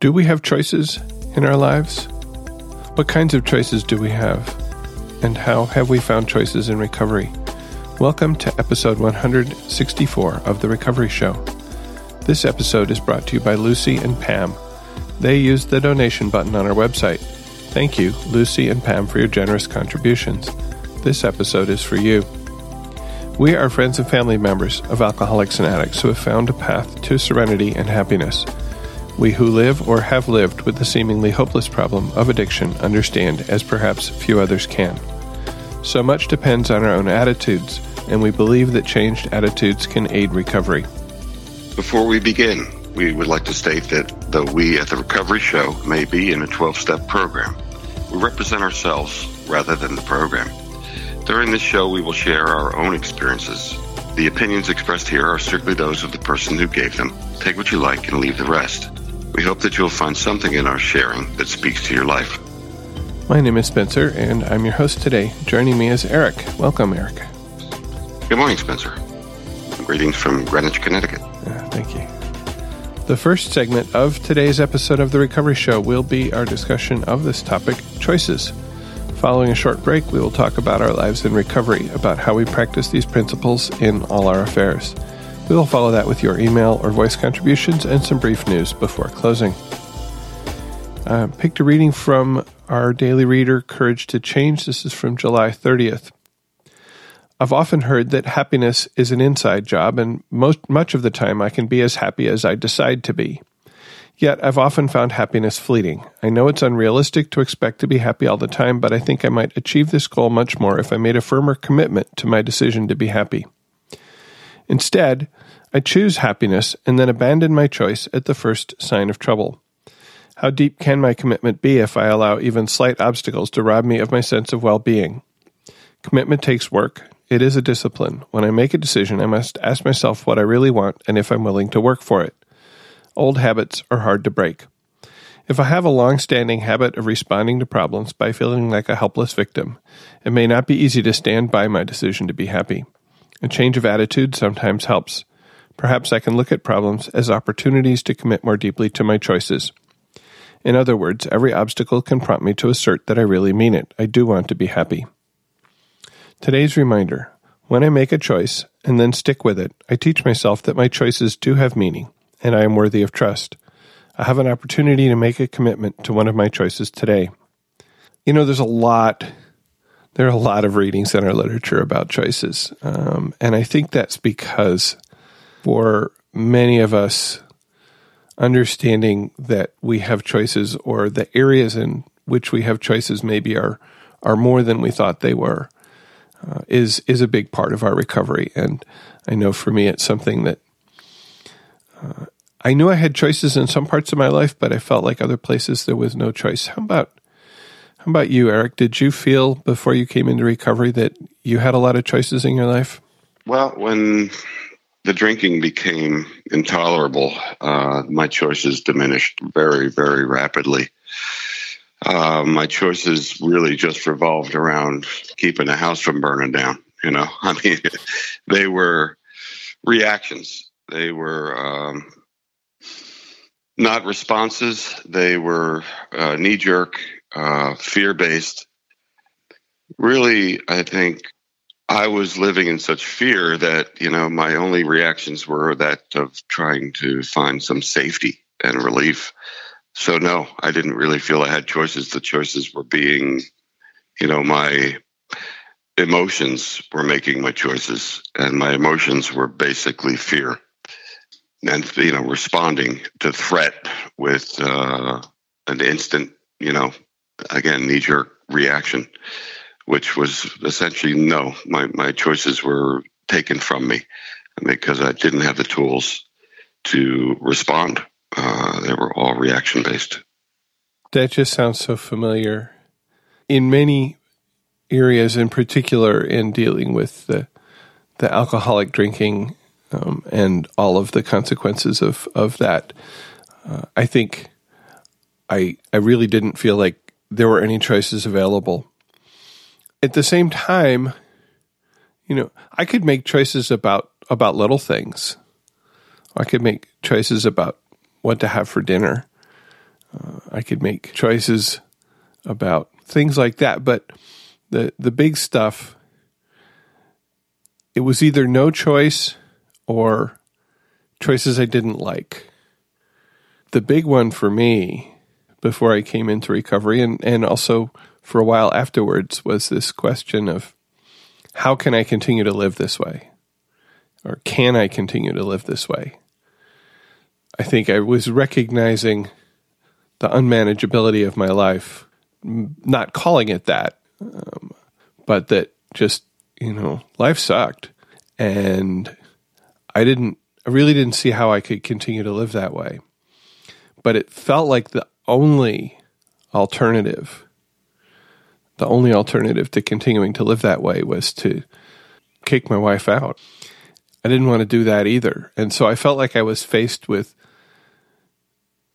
Do we have choices in our lives? What kinds of choices do we have? And how have we found choices in recovery? Welcome to episode 164 of The Recovery Show. This episode is brought to you by Lucy and Pam. They used the donation button on our website. Thank you, Lucy and Pam, for your generous contributions. This episode is for you. We are friends and family members of alcoholics and addicts who have found a path to serenity and happiness. We who live or have lived with the seemingly hopeless problem of addiction understand as perhaps few others can. So much depends on our own attitudes, and we believe that changed attitudes can aid recovery. Before we begin, we would like to state that though we at the Recovery Show may be in a 12 step program, we represent ourselves rather than the program. During this show, we will share our own experiences. The opinions expressed here are strictly those of the person who gave them. Take what you like and leave the rest. We hope that you'll find something in our sharing that speaks to your life. My name is Spencer, and I'm your host today. Joining me is Eric. Welcome, Eric. Good morning, Spencer. Greetings from Greenwich, Connecticut. Uh, thank you. The first segment of today's episode of The Recovery Show will be our discussion of this topic choices. Following a short break, we will talk about our lives in recovery, about how we practice these principles in all our affairs. We will follow that with your email or voice contributions and some brief news before closing. Uh, picked a reading from our daily reader, Courage to Change. This is from July 30th. I've often heard that happiness is an inside job, and most, much of the time I can be as happy as I decide to be. Yet I've often found happiness fleeting. I know it's unrealistic to expect to be happy all the time, but I think I might achieve this goal much more if I made a firmer commitment to my decision to be happy. Instead, I choose happiness and then abandon my choice at the first sign of trouble. How deep can my commitment be if I allow even slight obstacles to rob me of my sense of well being? Commitment takes work. It is a discipline. When I make a decision, I must ask myself what I really want and if I'm willing to work for it. Old habits are hard to break. If I have a long standing habit of responding to problems by feeling like a helpless victim, it may not be easy to stand by my decision to be happy. A change of attitude sometimes helps. Perhaps I can look at problems as opportunities to commit more deeply to my choices. In other words, every obstacle can prompt me to assert that I really mean it. I do want to be happy. Today's reminder when I make a choice and then stick with it, I teach myself that my choices do have meaning and I am worthy of trust. I have an opportunity to make a commitment to one of my choices today. You know, there's a lot there are a lot of readings in our literature about choices. Um, and I think that's because for many of us, understanding that we have choices or the areas in which we have choices maybe are, are more than we thought they were uh, is, is a big part of our recovery. And I know for me, it's something that uh, I knew I had choices in some parts of my life, but I felt like other places there was no choice. How about how about you, Eric? Did you feel before you came into recovery that you had a lot of choices in your life? Well, when the drinking became intolerable, uh, my choices diminished very, very rapidly. Uh, my choices really just revolved around keeping the house from burning down. You know, I mean, they were reactions. They were um, not responses. They were uh, knee jerk uh, fear based. Really, I think I was living in such fear that, you know, my only reactions were that of trying to find some safety and relief. So, no, I didn't really feel I had choices. The choices were being, you know, my emotions were making my choices, and my emotions were basically fear and, you know, responding to threat with uh, an instant, you know, again, knee jerk reaction, which was essentially no, my, my choices were taken from me because I didn't have the tools to respond. Uh, they were all reaction based. That just sounds so familiar. In many areas, in particular, in dealing with the the alcoholic drinking um, and all of the consequences of of that, uh, I think I I really didn't feel like there were any choices available. At the same time, you know, I could make choices about about little things. I could make choices about what to have for dinner. Uh, I could make choices about things like that, but the the big stuff it was either no choice or choices I didn't like. The big one for me before I came into recovery and, and also for a while afterwards was this question of how can I continue to live this way? Or can I continue to live this way? I think I was recognizing the unmanageability of my life, not calling it that, um, but that just, you know, life sucked. And I didn't, I really didn't see how I could continue to live that way. But it felt like the only alternative, the only alternative to continuing to live that way was to kick my wife out. I didn't want to do that either. And so I felt like I was faced with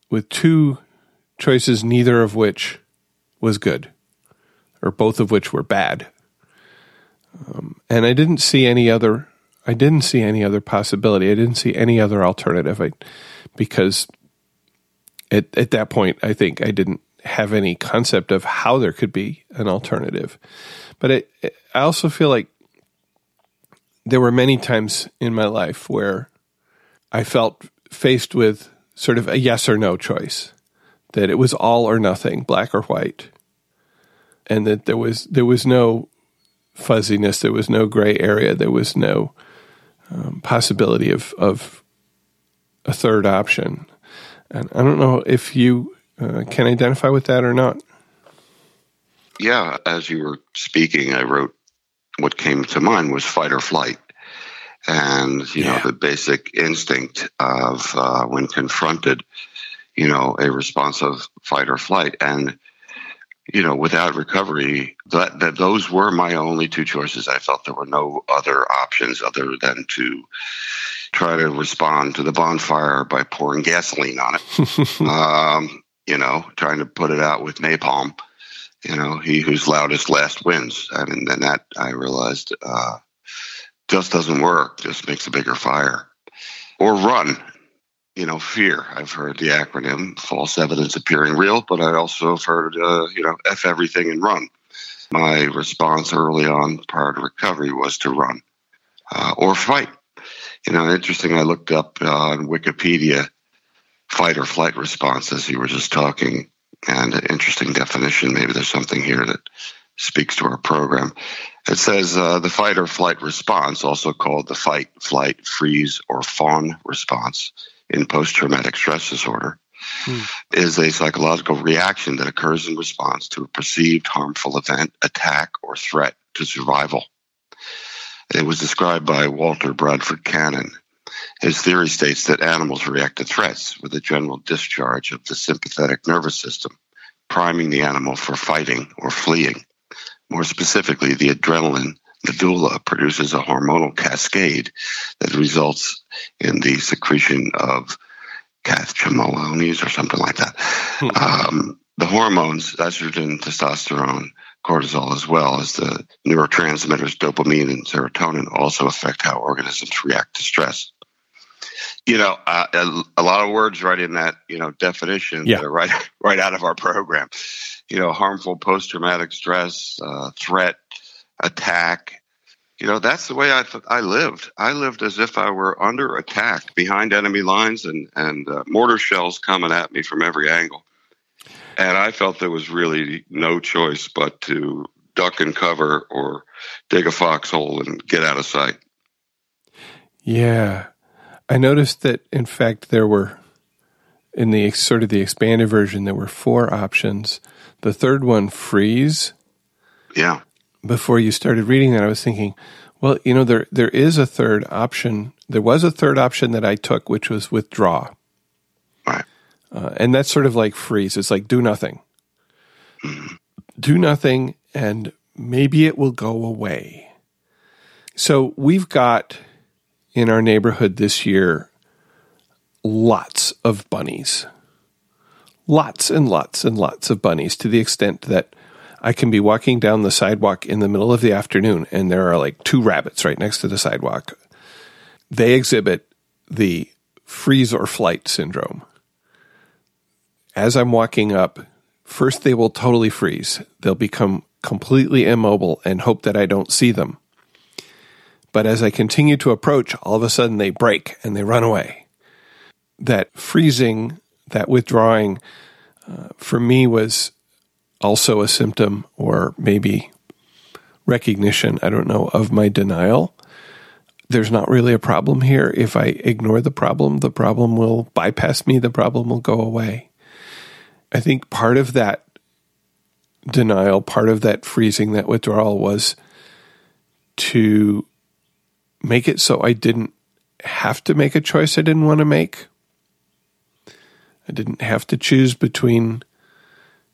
with two choices neither of which was good or both of which were bad. Um, and I didn't see any other I didn't see any other possibility. I didn't see any other alternative I, because at, at that point, I think I didn't have any concept of how there could be an alternative. But it, it, I also feel like there were many times in my life where I felt faced with sort of a yes or no choice, that it was all or nothing, black or white, and that there was there was no fuzziness, there was no gray area, there was no um, possibility of of a third option. And I don't know if you uh, can identify with that or not. Yeah, as you were speaking, I wrote what came to mind was fight or flight. And, you yeah. know, the basic instinct of uh, when confronted, you know, a response of fight or flight. And, you know, without recovery, that, that those were my only two choices. I felt there were no other options other than to try to respond to the bonfire by pouring gasoline on it. um, you know, trying to put it out with napalm. You know, he who's loudest last wins. I mean, then that I realized uh, just doesn't work. Just makes a bigger fire. Or run you know, fear. I've heard the acronym false evidence appearing real, but I also have heard, uh, you know, F everything and run. My response early on prior to recovery was to run uh, or fight. You know, interesting. I looked up uh, on Wikipedia fight or flight response as you were just talking, and an interesting definition. Maybe there's something here that speaks to our program. It says uh, the fight or flight response, also called the fight, flight, freeze, or fawn response, in post traumatic stress disorder hmm. is a psychological reaction that occurs in response to a perceived harmful event, attack, or threat to survival. It was described by Walter Bradford Cannon. His theory states that animals react to threats with a general discharge of the sympathetic nervous system, priming the animal for fighting or fleeing. More specifically, the adrenaline medulla produces a hormonal cascade that results in the secretion of catecholamines or something like that. Hmm. Um, the hormones, estrogen, testosterone, cortisol, as well as the neurotransmitters dopamine and serotonin, also affect how organisms react to stress. You know, uh, a, a, lot of words right in that you know definition yeah. that are right right out of our program. You know, harmful post-traumatic stress, uh, threat, attack. You know, that's the way I th- I lived. I lived as if I were under attack, behind enemy lines, and and uh, mortar shells coming at me from every angle. And I felt there was really no choice but to duck and cover or dig a foxhole and get out of sight. Yeah, I noticed that. In fact, there were in the sort of the expanded version there were four options. The third one, freeze. Yeah before you started reading that, I was thinking, well, you know, there there is a third option. There was a third option that I took, which was withdraw. Right. Uh, and that's sort of like freeze. It's like do nothing. Mm-hmm. Do nothing, and maybe it will go away. So we've got in our neighborhood this year lots of bunnies. Lots and lots and lots of bunnies to the extent that I can be walking down the sidewalk in the middle of the afternoon and there are like two rabbits right next to the sidewalk. They exhibit the freeze or flight syndrome. as I'm walking up, first they will totally freeze. They'll become completely immobile and hope that I don't see them. But as I continue to approach, all of a sudden they break and they run away. That freezing, that withdrawing, uh, for me was also a symptom or maybe recognition, I don't know, of my denial. There's not really a problem here. If I ignore the problem, the problem will bypass me, the problem will go away. I think part of that denial, part of that freezing, that withdrawal was to make it so I didn't have to make a choice I didn't want to make. I didn't have to choose between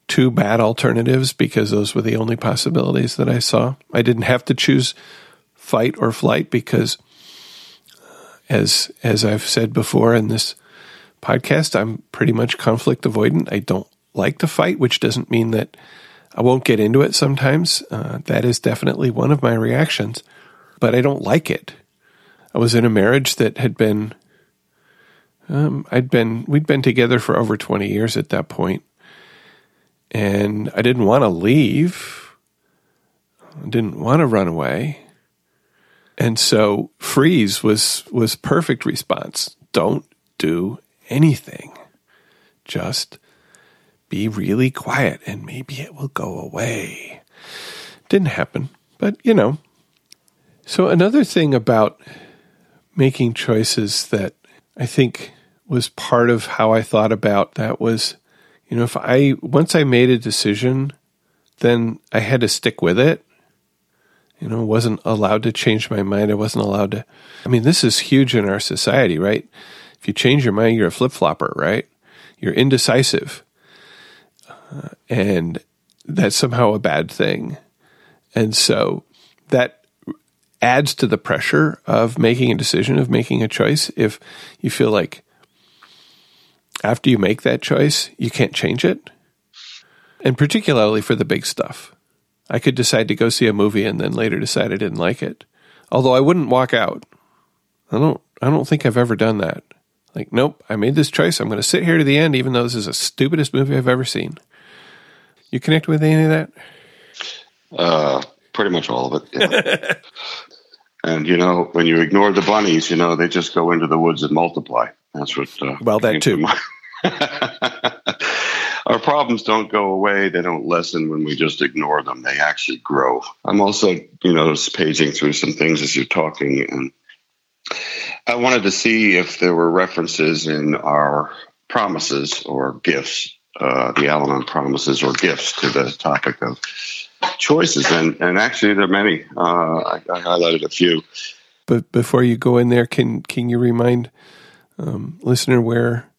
two bad alternatives because those were the only possibilities that I saw. I didn't have to choose fight or flight because as as I've said before in this podcast, I'm pretty much conflict avoidant. I don't like to fight, which doesn't mean that I won't get into it sometimes. Uh, that is definitely one of my reactions, but I don't like it. I was in a marriage that had been, um, I'd been, we'd been together for over 20 years at that point, and I didn't want to leave. I didn't want to run away. And so freeze was was perfect response. Don't do anything. Just be really quiet and maybe it will go away. Didn't happen, but you know. So another thing about making choices that I think was part of how I thought about that was, you know, if I once I made a decision, then I had to stick with it. You know, wasn't allowed to change my mind. I wasn't allowed to. I mean, this is huge in our society, right? If you change your mind, you're a flip flopper, right? You're indecisive. Uh, and that's somehow a bad thing. And so that adds to the pressure of making a decision, of making a choice. If you feel like after you make that choice, you can't change it. And particularly for the big stuff. I could decide to go see a movie and then later decide I didn't like it. Although I wouldn't walk out. I don't I don't think I've ever done that. Like, nope, I made this choice. I'm going to sit here to the end, even though this is the stupidest movie I've ever seen. You connect with any of that? Uh, pretty much all of it. Yeah. and you know, when you ignore the bunnies, you know they just go into the woods and multiply. That's what. Uh, well, that too. Our problems don't go away; they don't lessen when we just ignore them. They actually grow. I'm also, you know, paging through some things as you're talking, and I wanted to see if there were references in our promises or gifts uh, the Al promises or gifts to the topic of choices. And, and actually, there are many. Uh, I, I, highlighted a few. But before you go in there, can can you remind um, listener where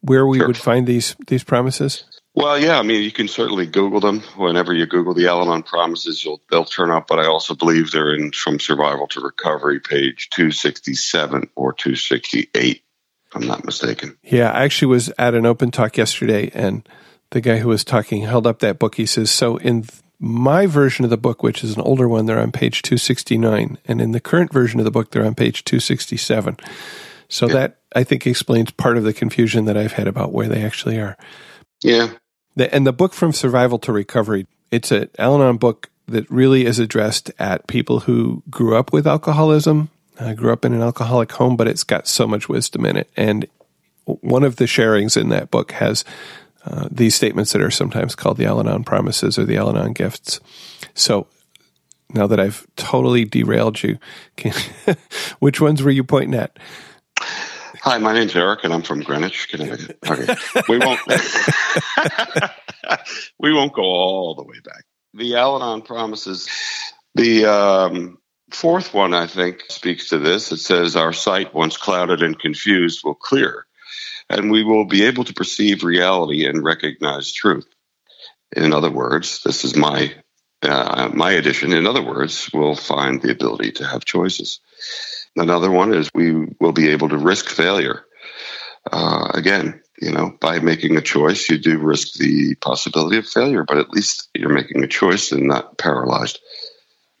where we sure. would find these these promises? Well, yeah, I mean, you can certainly Google them. Whenever you Google the Al Anon promises, they'll turn up. But I also believe they're in From Survival to Recovery, page 267 or 268. I'm not mistaken. Yeah, I actually was at an open talk yesterday, and the guy who was talking held up that book. He says, So in my version of the book, which is an older one, they're on page 269. And in the current version of the book, they're on page 267. So yeah. that, I think, explains part of the confusion that I've had about where they actually are. Yeah. The, and the book From Survival to Recovery, it's an Al Anon book that really is addressed at people who grew up with alcoholism I grew up in an alcoholic home, but it's got so much wisdom in it. And one of the sharings in that book has uh, these statements that are sometimes called the Al Anon promises or the Al Anon gifts. So now that I've totally derailed you, can, which ones were you pointing at? Hi, my name's Eric, and I'm from Greenwich, Connecticut. Okay, we won't we won't go all the way back. The Al-Anon promises. The um, fourth one, I think, speaks to this. It says, Our sight, once clouded and confused, will clear, and we will be able to perceive reality and recognize truth. In other words, this is my uh, my addition. In other words, we'll find the ability to have choices. Another one is we will be able to risk failure. Uh, again, you know, by making a choice, you do risk the possibility of failure, but at least you're making a choice and not paralyzed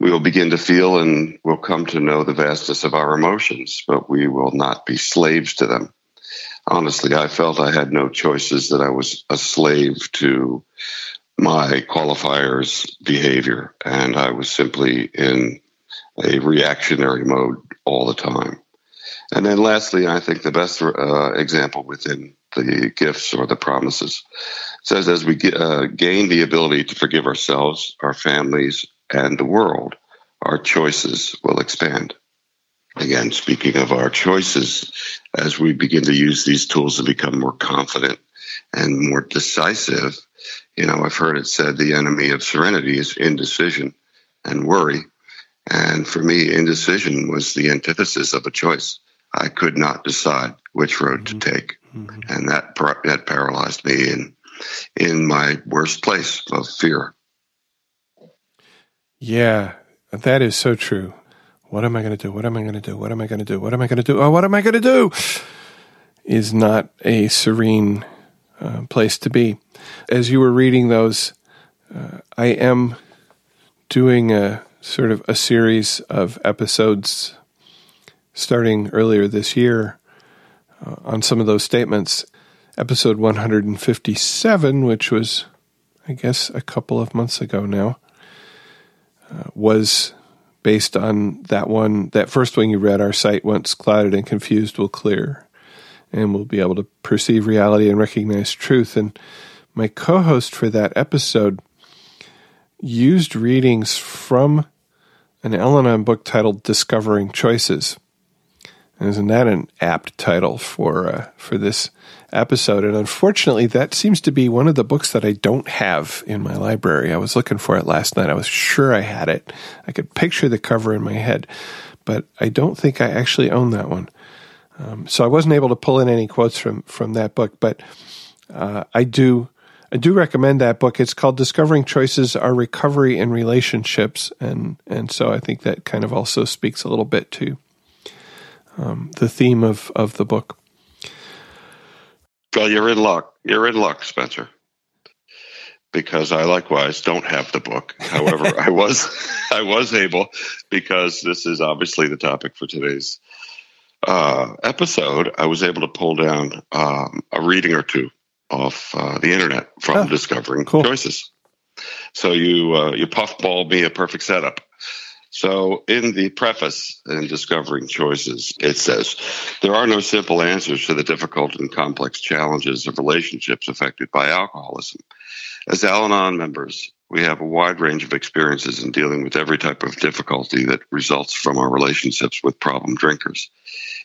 we will begin to feel and will come to know the vastness of our emotions, but we will not be slaves to them. Honestly, I felt I had no choices, that I was a slave to my qualifiers' behavior, and I was simply in a reactionary mode all the time. And then, lastly, I think the best uh, example within the gifts or the promises says as we get, uh, gain the ability to forgive ourselves, our families, and the world, our choices will expand. Again, speaking of our choices, as we begin to use these tools to become more confident and more decisive, you know, I've heard it said the enemy of serenity is indecision and worry. And for me, indecision was the antithesis of a choice. I could not decide which road mm-hmm. to take, mm-hmm. and that that paralyzed me in in my worst place of fear. Yeah, that is so true. What am I going to do? What am I going to do? What am I going to do? What am I going to do? Oh, what am I going to do? Is not a serene uh, place to be. As you were reading those, uh, I am doing a sort of a series of episodes starting earlier this year uh, on some of those statements. Episode 157, which was, I guess, a couple of months ago now, uh, was based on that one, that first one you read. Our sight, once clouded and confused, will clear, and we'll be able to perceive reality and recognize truth. And my co host for that episode used readings from an Al Anon book titled Discovering Choices. Isn't that an apt title for uh, for this episode? And unfortunately, that seems to be one of the books that I don't have in my library. I was looking for it last night. I was sure I had it. I could picture the cover in my head, but I don't think I actually own that one. Um, so I wasn't able to pull in any quotes from from that book. But uh, I do I do recommend that book. It's called Discovering Choices: Our Recovery in Relationships, and and so I think that kind of also speaks a little bit to um, the theme of, of the book. Well, you're in luck. You're in luck, Spencer. Because I likewise don't have the book. However, I was I was able because this is obviously the topic for today's uh, episode. I was able to pull down um, a reading or two off uh, the internet from oh, discovering cool. choices. So you uh, you puffball me a perfect setup. So, in the preface in Discovering Choices, it says there are no simple answers to the difficult and complex challenges of relationships affected by alcoholism. As Al Anon members, we have a wide range of experiences in dealing with every type of difficulty that results from our relationships with problem drinkers.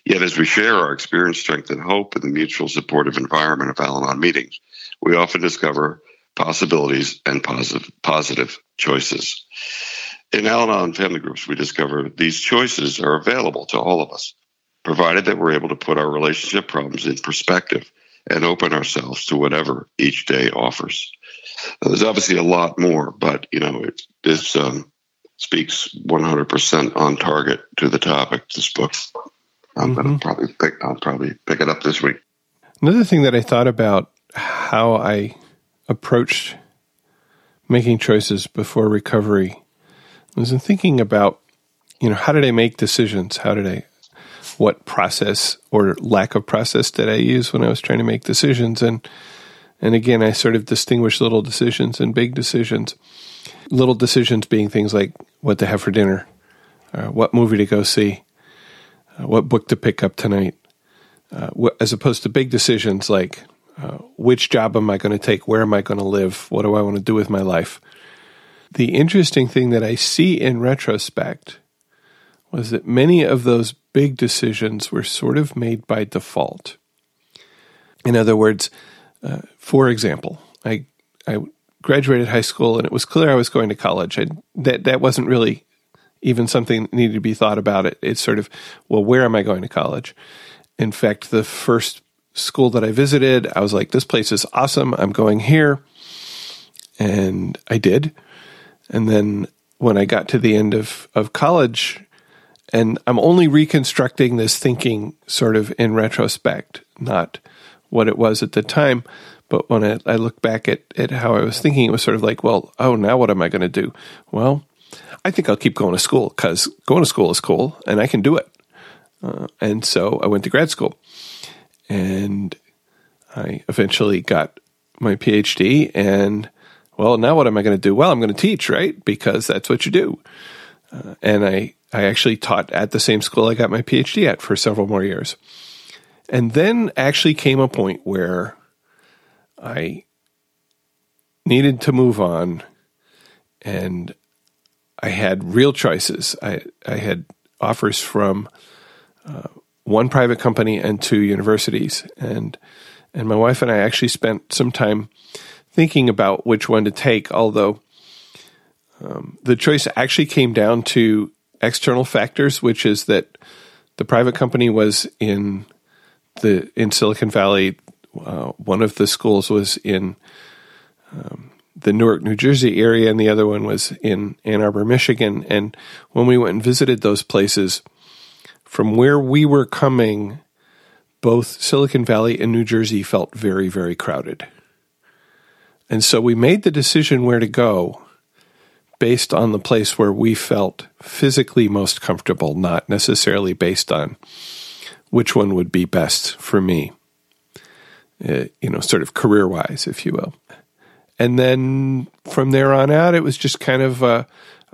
Yet, as we share our experience, strength, and hope in the mutual supportive environment of Al Anon meetings, we often discover possibilities and positive, positive choices. In Al Anon family groups, we discover these choices are available to all of us, provided that we're able to put our relationship problems in perspective and open ourselves to whatever each day offers. Now, there's obviously a lot more, but you know, it, this um, speaks 100% on target to the topic. This book, I'm mm-hmm. going to probably pick. I'll probably pick it up this week. Another thing that I thought about how I approached making choices before recovery I was thinking about, you know, how did I make decisions? How did I, what process or lack of process did I use when I was trying to make decisions? And, and again, I sort of distinguish little decisions and big decisions. Little decisions being things like what to have for dinner, uh, what movie to go see, uh, what book to pick up tonight, uh, wh- as opposed to big decisions like uh, which job am I going to take, where am I going to live, what do I want to do with my life. The interesting thing that I see in retrospect was that many of those big decisions were sort of made by default. In other words, uh, for example, I I graduated high school and it was clear I was going to college. I, that that wasn't really even something that needed to be thought about. It it's sort of well, where am I going to college? In fact, the first school that I visited, I was like, this place is awesome. I'm going here, and I did. And then when I got to the end of, of college, and I'm only reconstructing this thinking sort of in retrospect, not what it was at the time. But when I, I look back at, at how I was thinking, it was sort of like, well, oh, now what am I going to do? Well, I think I'll keep going to school because going to school is cool and I can do it. Uh, and so I went to grad school. and I eventually got my PhD. And well, now what am I going to do? Well, I'm going to teach, right? Because that's what you do. Uh, and I, I actually taught at the same school I got my PhD at for several more years. And then actually came a point where I needed to move on and I had real choices. I, I had offers from uh, one private company and two universities. And, and my wife and I actually spent some time thinking about which one to take, although um, the choice actually came down to external factors, which is that the private company was in the in Silicon Valley. Uh, one of the schools was in um, the Newark, New Jersey area, and the other one was in Ann Arbor, Michigan. And when we went and visited those places, from where we were coming, both Silicon Valley and New Jersey felt very, very crowded. And so we made the decision where to go based on the place where we felt physically most comfortable, not necessarily based on which one would be best for me, uh, you know, sort of career wise, if you will. And then from there on out, it was just kind of, uh,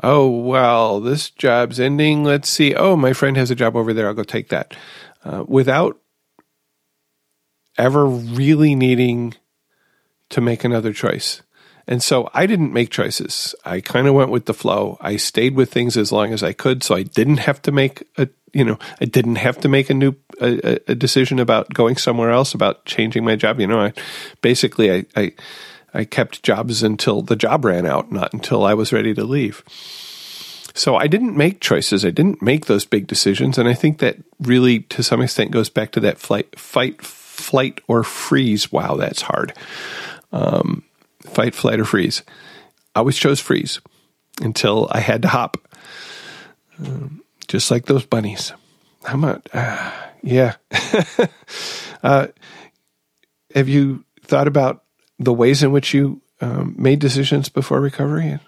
oh, well, this job's ending. Let's see. Oh, my friend has a job over there. I'll go take that. Uh, without ever really needing to make another choice. And so I didn't make choices. I kind of went with the flow. I stayed with things as long as I could, so I didn't have to make a you know I didn't have to make a new a, a decision about going somewhere else about changing my job. You know, I basically I, I I kept jobs until the job ran out, not until I was ready to leave. So I didn't make choices. I didn't make those big decisions, and I think that really, to some extent, goes back to that flight, fight, flight, or freeze. Wow, that's hard. Um, fight, flight, or freeze. I always chose freeze until I had to hop, um, just like those bunnies. How much? Uh, yeah. uh, have you thought about the ways in which you um, made decisions before recovery?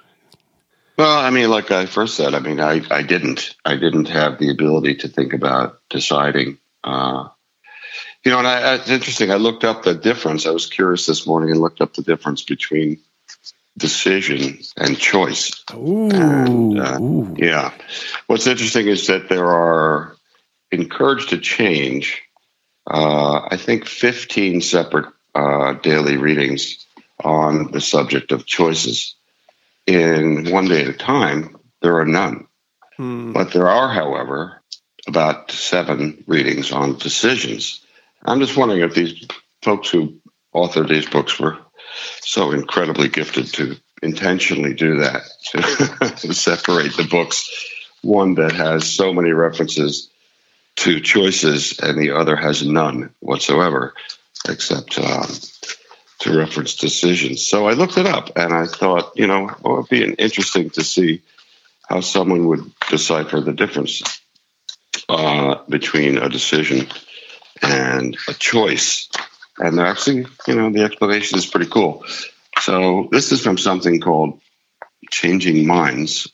Well, I mean, like I first said, I mean, I, I didn't, I didn't have the ability to think about deciding. Uh, you know, and I, it's interesting. I looked up the difference. I was curious this morning and looked up the difference between decision and choice. Ooh, and, uh, ooh. Yeah. What's interesting is that there are in Courage to Change. Uh, I think 15 separate uh, daily readings on the subject of choices. In one day at a time, there are none. Hmm. But there are, however, about seven readings on decisions. I'm just wondering if these folks who authored these books were so incredibly gifted to intentionally do that, to, separate the books, one that has so many references to choices and the other has none whatsoever, except um, to reference decisions. So I looked it up and I thought, you know, well, it would be interesting to see how someone would decipher the difference uh, between a decision and a choice. And actually, you know, the explanation is pretty cool. So this is from something called Changing Minds,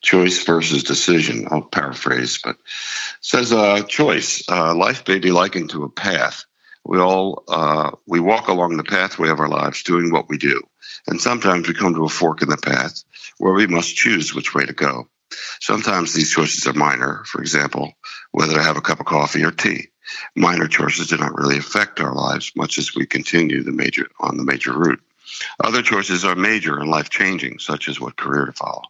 Choice versus Decision. I'll paraphrase, but says uh, choice. Uh, life may be likened to a path. We all uh, we walk along the pathway of our lives, doing what we do, and sometimes we come to a fork in the path where we must choose which way to go. Sometimes these choices are minor. For example, whether to have a cup of coffee or tea minor choices do not really affect our lives much as we continue the major on the major route. Other choices are major and life changing, such as what career to follow.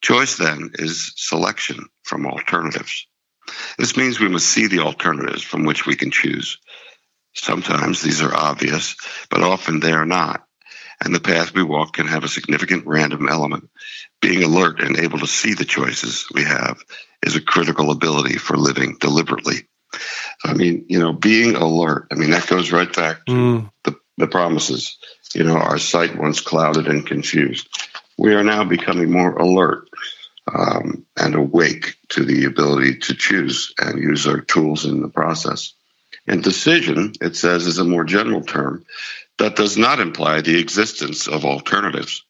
Choice then is selection from alternatives. This means we must see the alternatives from which we can choose. Sometimes these are obvious, but often they are not. And the path we walk can have a significant random element. Being alert and able to see the choices we have is a critical ability for living deliberately. I mean, you know, being alert. I mean, that goes right back to mm. the, the promises. You know, our sight once clouded and confused. We are now becoming more alert um, and awake to the ability to choose and use our tools in the process. And decision, it says, is a more general term that does not imply the existence of alternatives.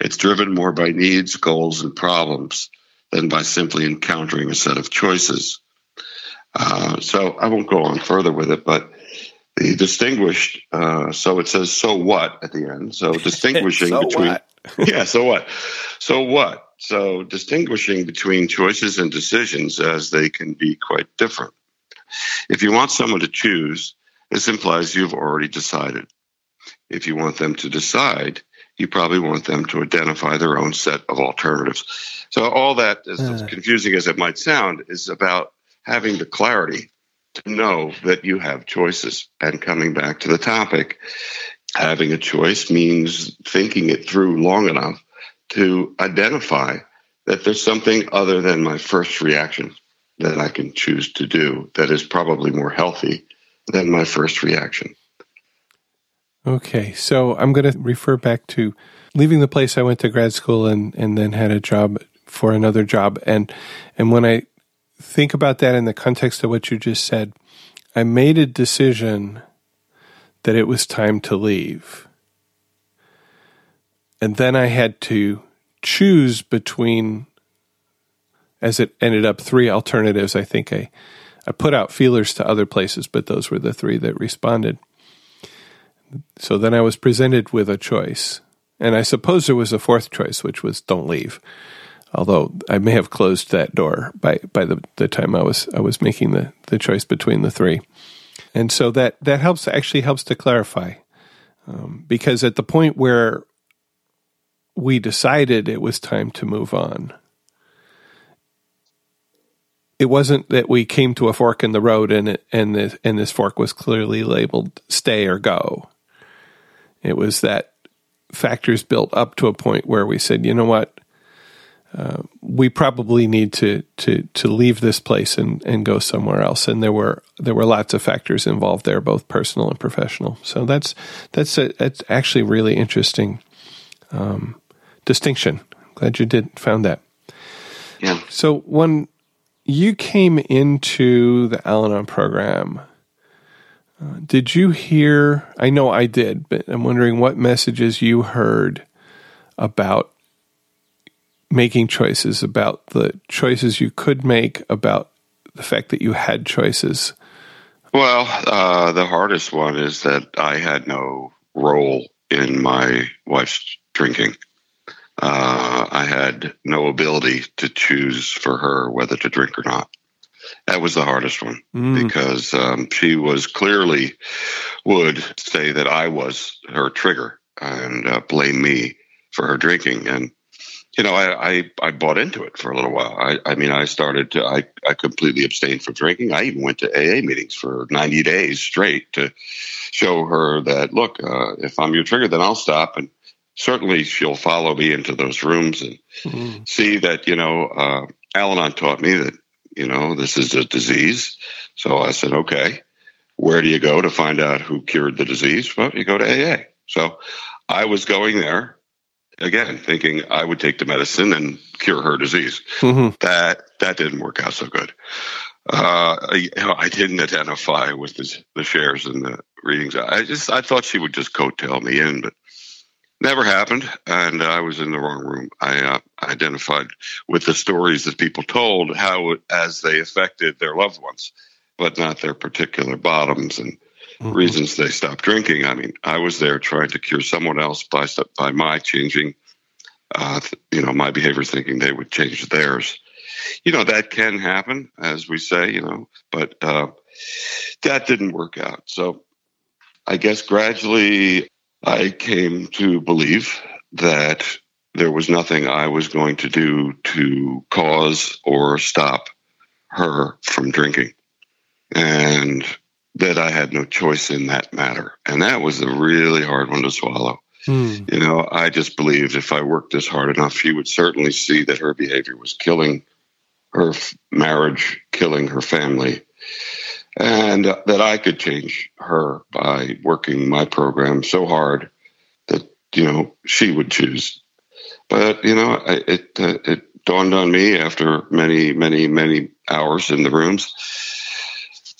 It's driven more by needs, goals, and problems than by simply encountering a set of choices. Uh, so I won't go on further with it, but The distinguished, uh, so it says "so what" at the end. So distinguishing so between, yeah, so what, so what. So distinguishing between choices and decisions as they can be quite different. If you want someone to choose, this implies you've already decided. If you want them to decide, you probably want them to identify their own set of alternatives. So all that, as uh. confusing as it might sound, is about having the clarity to know that you have choices. And coming back to the topic, having a choice means thinking it through long enough to identify that there's something other than my first reaction that I can choose to do that is probably more healthy than my first reaction. Okay, so I'm going to refer back to leaving the place I went to grad school and, and then had a job for another job. And, and when I think about that in the context of what you just said, I made a decision that it was time to leave. And then I had to choose between, as it ended up, three alternatives. I think I, I put out feelers to other places, but those were the three that responded. So then I was presented with a choice. And I suppose there was a fourth choice, which was don't leave. Although I may have closed that door by, by the, the time I was I was making the, the choice between the three. And so that, that helps actually helps to clarify. Um, because at the point where we decided it was time to move on, it wasn't that we came to a fork in the road and it, and this, and this fork was clearly labeled stay or go. It was that factors built up to a point where we said, you know what, uh, we probably need to to to leave this place and, and go somewhere else. And there were there were lots of factors involved there, both personal and professional. So that's that's a, that's actually really interesting um, distinction. glad you did found that. Yeah. So when you came into the Al-Anon program, uh, did you hear? I know I did, but I'm wondering what messages you heard about making choices, about the choices you could make, about the fact that you had choices. Well, uh, the hardest one is that I had no role in my wife's drinking. Uh, I had no ability to choose for her whether to drink or not. That was the hardest one mm. because um, she was clearly would say that I was her trigger and uh, blame me for her drinking. And you know, I, I, I bought into it for a little while. I, I mean, I started to I, I completely abstained from drinking. I even went to AA meetings for ninety days straight to show her that look, uh, if I'm your trigger, then I'll stop and certainly she'll follow me into those rooms and mm-hmm. see that you know uh, Al-Anon taught me that you know, this is a disease. So I said, okay, where do you go to find out who cured the disease? Well, you go to AA. So I was going there again, thinking I would take the medicine and cure her disease. Mm-hmm. That that didn't work out so good. Uh, I, you know, I didn't identify with the, the shares and the readings. I just I thought she would just coattail me in, but Never happened, and I was in the wrong room. I uh, identified with the stories that people told how as they affected their loved ones, but not their particular bottoms and mm-hmm. reasons they stopped drinking. I mean, I was there trying to cure someone else by by my changing, uh, you know, my behavior, thinking they would change theirs. You know, that can happen, as we say, you know, but uh, that didn't work out. So I guess gradually I came to believe that there was nothing I was going to do to cause or stop her from drinking. And that I had no choice in that matter. And that was a really hard one to swallow. Mm. You know, I just believed if I worked this hard enough, she would certainly see that her behavior was killing her marriage, killing her family, and that I could change her by working my program so hard that you know she would choose. But you know, it uh, it dawned on me after many, many, many hours in the rooms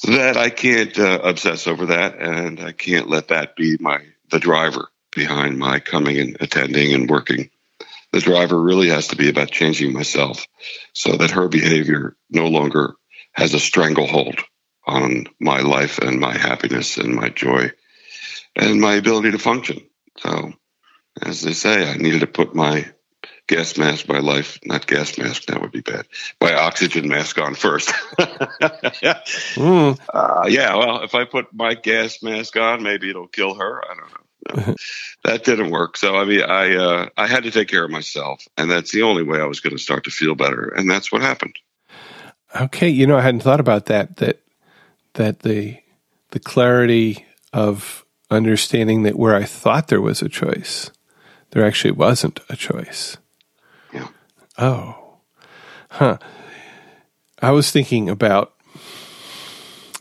that I can't uh, obsess over that, and I can't let that be my the driver behind my coming and attending and working. The driver really has to be about changing myself so that her behavior no longer has a stranglehold on my life and my happiness and my joy and my ability to function. So, as they say, I needed to put my gas mask, by life, not gas mask, that would be bad, my oxygen mask on first. mm. uh, yeah, well, if I put my gas mask on, maybe it'll kill her. I don't know. No, that didn't work. So I mean, I uh, I had to take care of myself, and that's the only way I was going to start to feel better, and that's what happened. Okay, you know, I hadn't thought about that. That that the the clarity of understanding that where I thought there was a choice, there actually wasn't a choice. Oh, huh. I was thinking about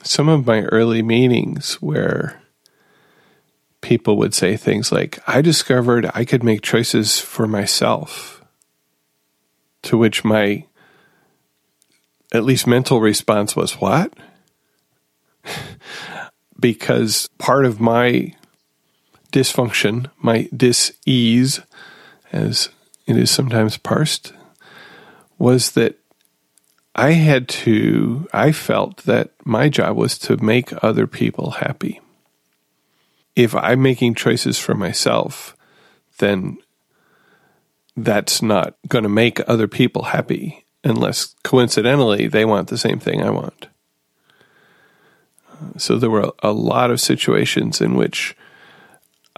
some of my early meetings where people would say things like, I discovered I could make choices for myself. To which my at least mental response was, What? because part of my dysfunction, my dis-ease, as it is sometimes parsed, was that I had to, I felt that my job was to make other people happy. If I'm making choices for myself, then that's not going to make other people happy unless coincidentally they want the same thing I want. So there were a lot of situations in which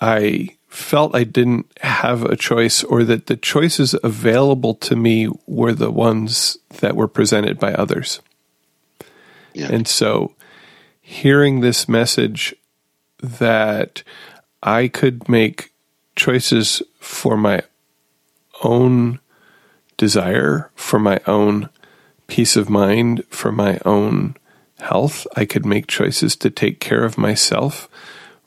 I felt I didn't have a choice or that the choices available to me were the ones that were presented by others. Yeah. And so hearing this message that I could make choices for my own desire, for my own peace of mind, for my own health. I could make choices to take care of myself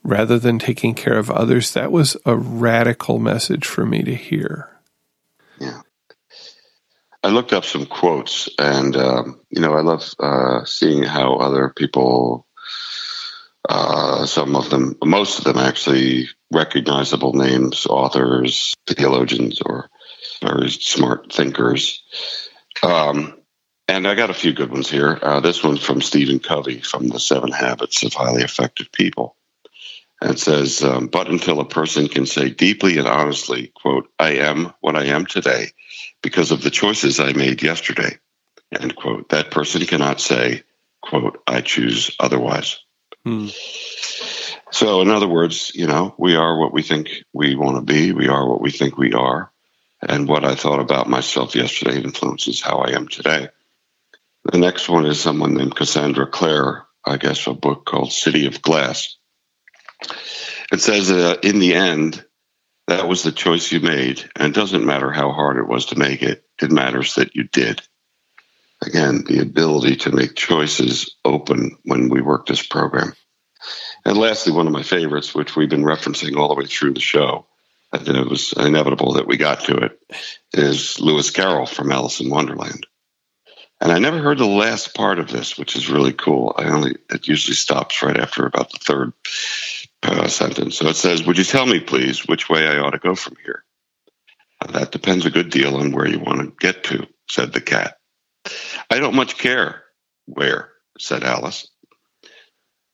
rather than taking care of others. That was a radical message for me to hear. Yeah. I looked up some quotes, and um, you know, I love uh, seeing how other people, uh, some of them, most of them actually recognizable names, authors, theologians, or very smart thinkers. Um, and I got a few good ones here. Uh, this one's from Stephen Covey from The Seven Habits of Highly Effective People. And says, um, but until a person can say deeply and honestly, quote, I am what I am today because of the choices I made yesterday, end quote, that person cannot say, quote, I choose otherwise. Hmm. So, in other words, you know, we are what we think we want to be. We are what we think we are. And what I thought about myself yesterday influences how I am today. The next one is someone named Cassandra Clare, I guess, a book called City of Glass. It says, uh, in the end, that was the choice you made. And it doesn't matter how hard it was to make it, it matters that you did. Again, the ability to make choices open when we work this program. And lastly, one of my favorites, which we've been referencing all the way through the show, and it was inevitable that we got to it, is Lewis Carroll from Alice in Wonderland. And I never heard the last part of this, which is really cool. I only it usually stops right after about the third uh, sentence. So it says, "Would you tell me, please, which way I ought to go from here?" that depends a good deal on where you want to get to," said the cat. "I don't much care where," said Alice.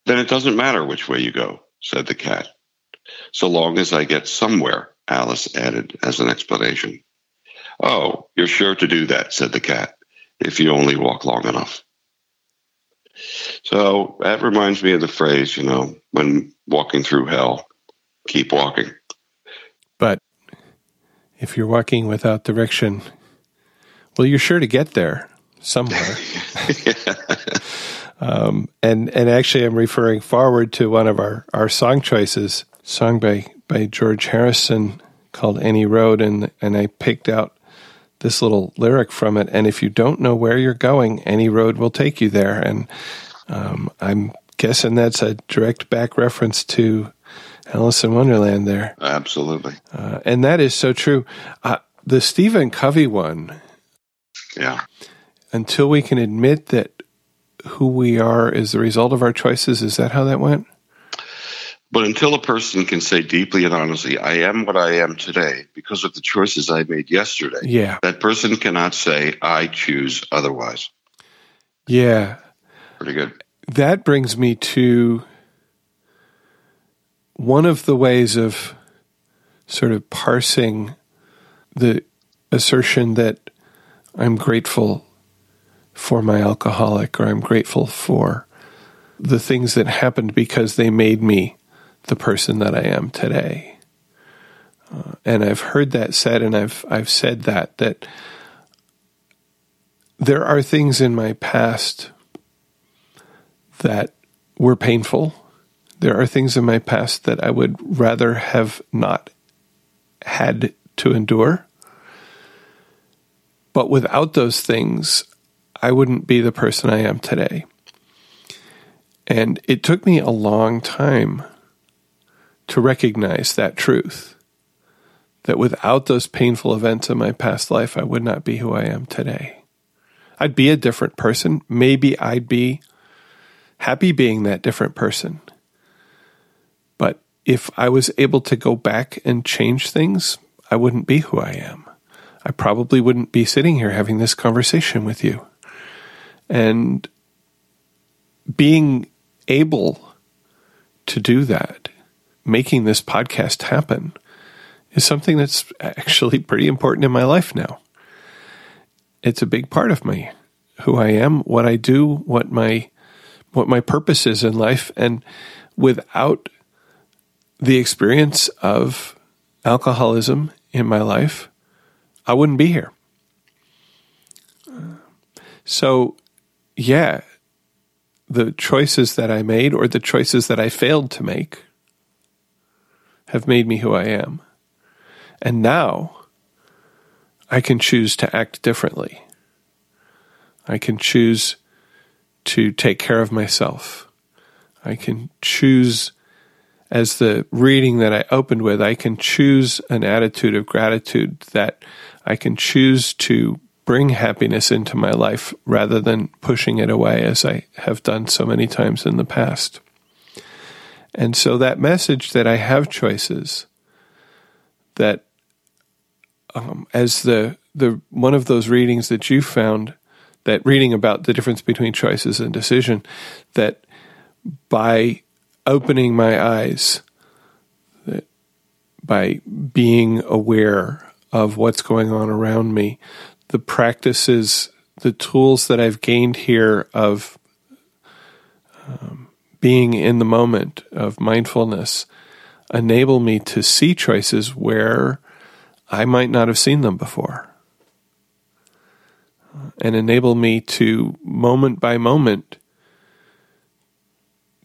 "Then it doesn't matter which way you go," said the cat. "So long as I get somewhere," Alice added as an explanation. "Oh, you're sure to do that," said the cat if you only walk long enough. So that reminds me of the phrase, you know, when walking through hell, keep walking. But if you're walking without direction, well, you're sure to get there somewhere. um, and and actually, I'm referring forward to one of our, our song choices, song by by George Harrison called "Any Road," and and I picked out this little lyric from it. And if you don't know where you're going, any road will take you there. And um, I'm guessing that's a direct back reference to Alice in Wonderland there. Absolutely. Uh, and that is so true. Uh, the Stephen Covey one. Yeah. Until we can admit that who we are is the result of our choices, is that how that went? But until a person can say deeply and honestly, I am what I am today because of the choices I made yesterday, yeah. that person cannot say, I choose otherwise. Yeah. Pretty good. that brings me to one of the ways of sort of parsing the assertion that I'm grateful for my alcoholic or I'm grateful for the things that happened because they made me the person that I am today. Uh, and I've heard that said, and I've I've said that that there are things in my past that were painful. There are things in my past that I would rather have not had to endure. But without those things, I wouldn't be the person I am today. And it took me a long time to recognize that truth that without those painful events in my past life, I would not be who I am today. I'd be a different person. Maybe I'd be happy being that different person. But if I was able to go back and change things, I wouldn't be who I am. I probably wouldn't be sitting here having this conversation with you. And being able to do that, making this podcast happen, is something that's actually pretty important in my life now. It's a big part of me, who I am, what I do, what my what my purpose is in life, and without the experience of alcoholism in my life, I wouldn't be here. So, yeah, the choices that I made or the choices that I failed to make have made me who I am. And now I can choose to act differently. I can choose to take care of myself. I can choose, as the reading that I opened with, I can choose an attitude of gratitude that I can choose to bring happiness into my life rather than pushing it away as I have done so many times in the past. And so that message that I have choices, that um, as the the one of those readings that you found, that reading about the difference between choices and decision, that by opening my eyes, that by being aware of what's going on around me, the practices, the tools that I've gained here of um, being in the moment, of mindfulness, enable me to see choices where I might not have seen them before. And enable me to, moment by moment,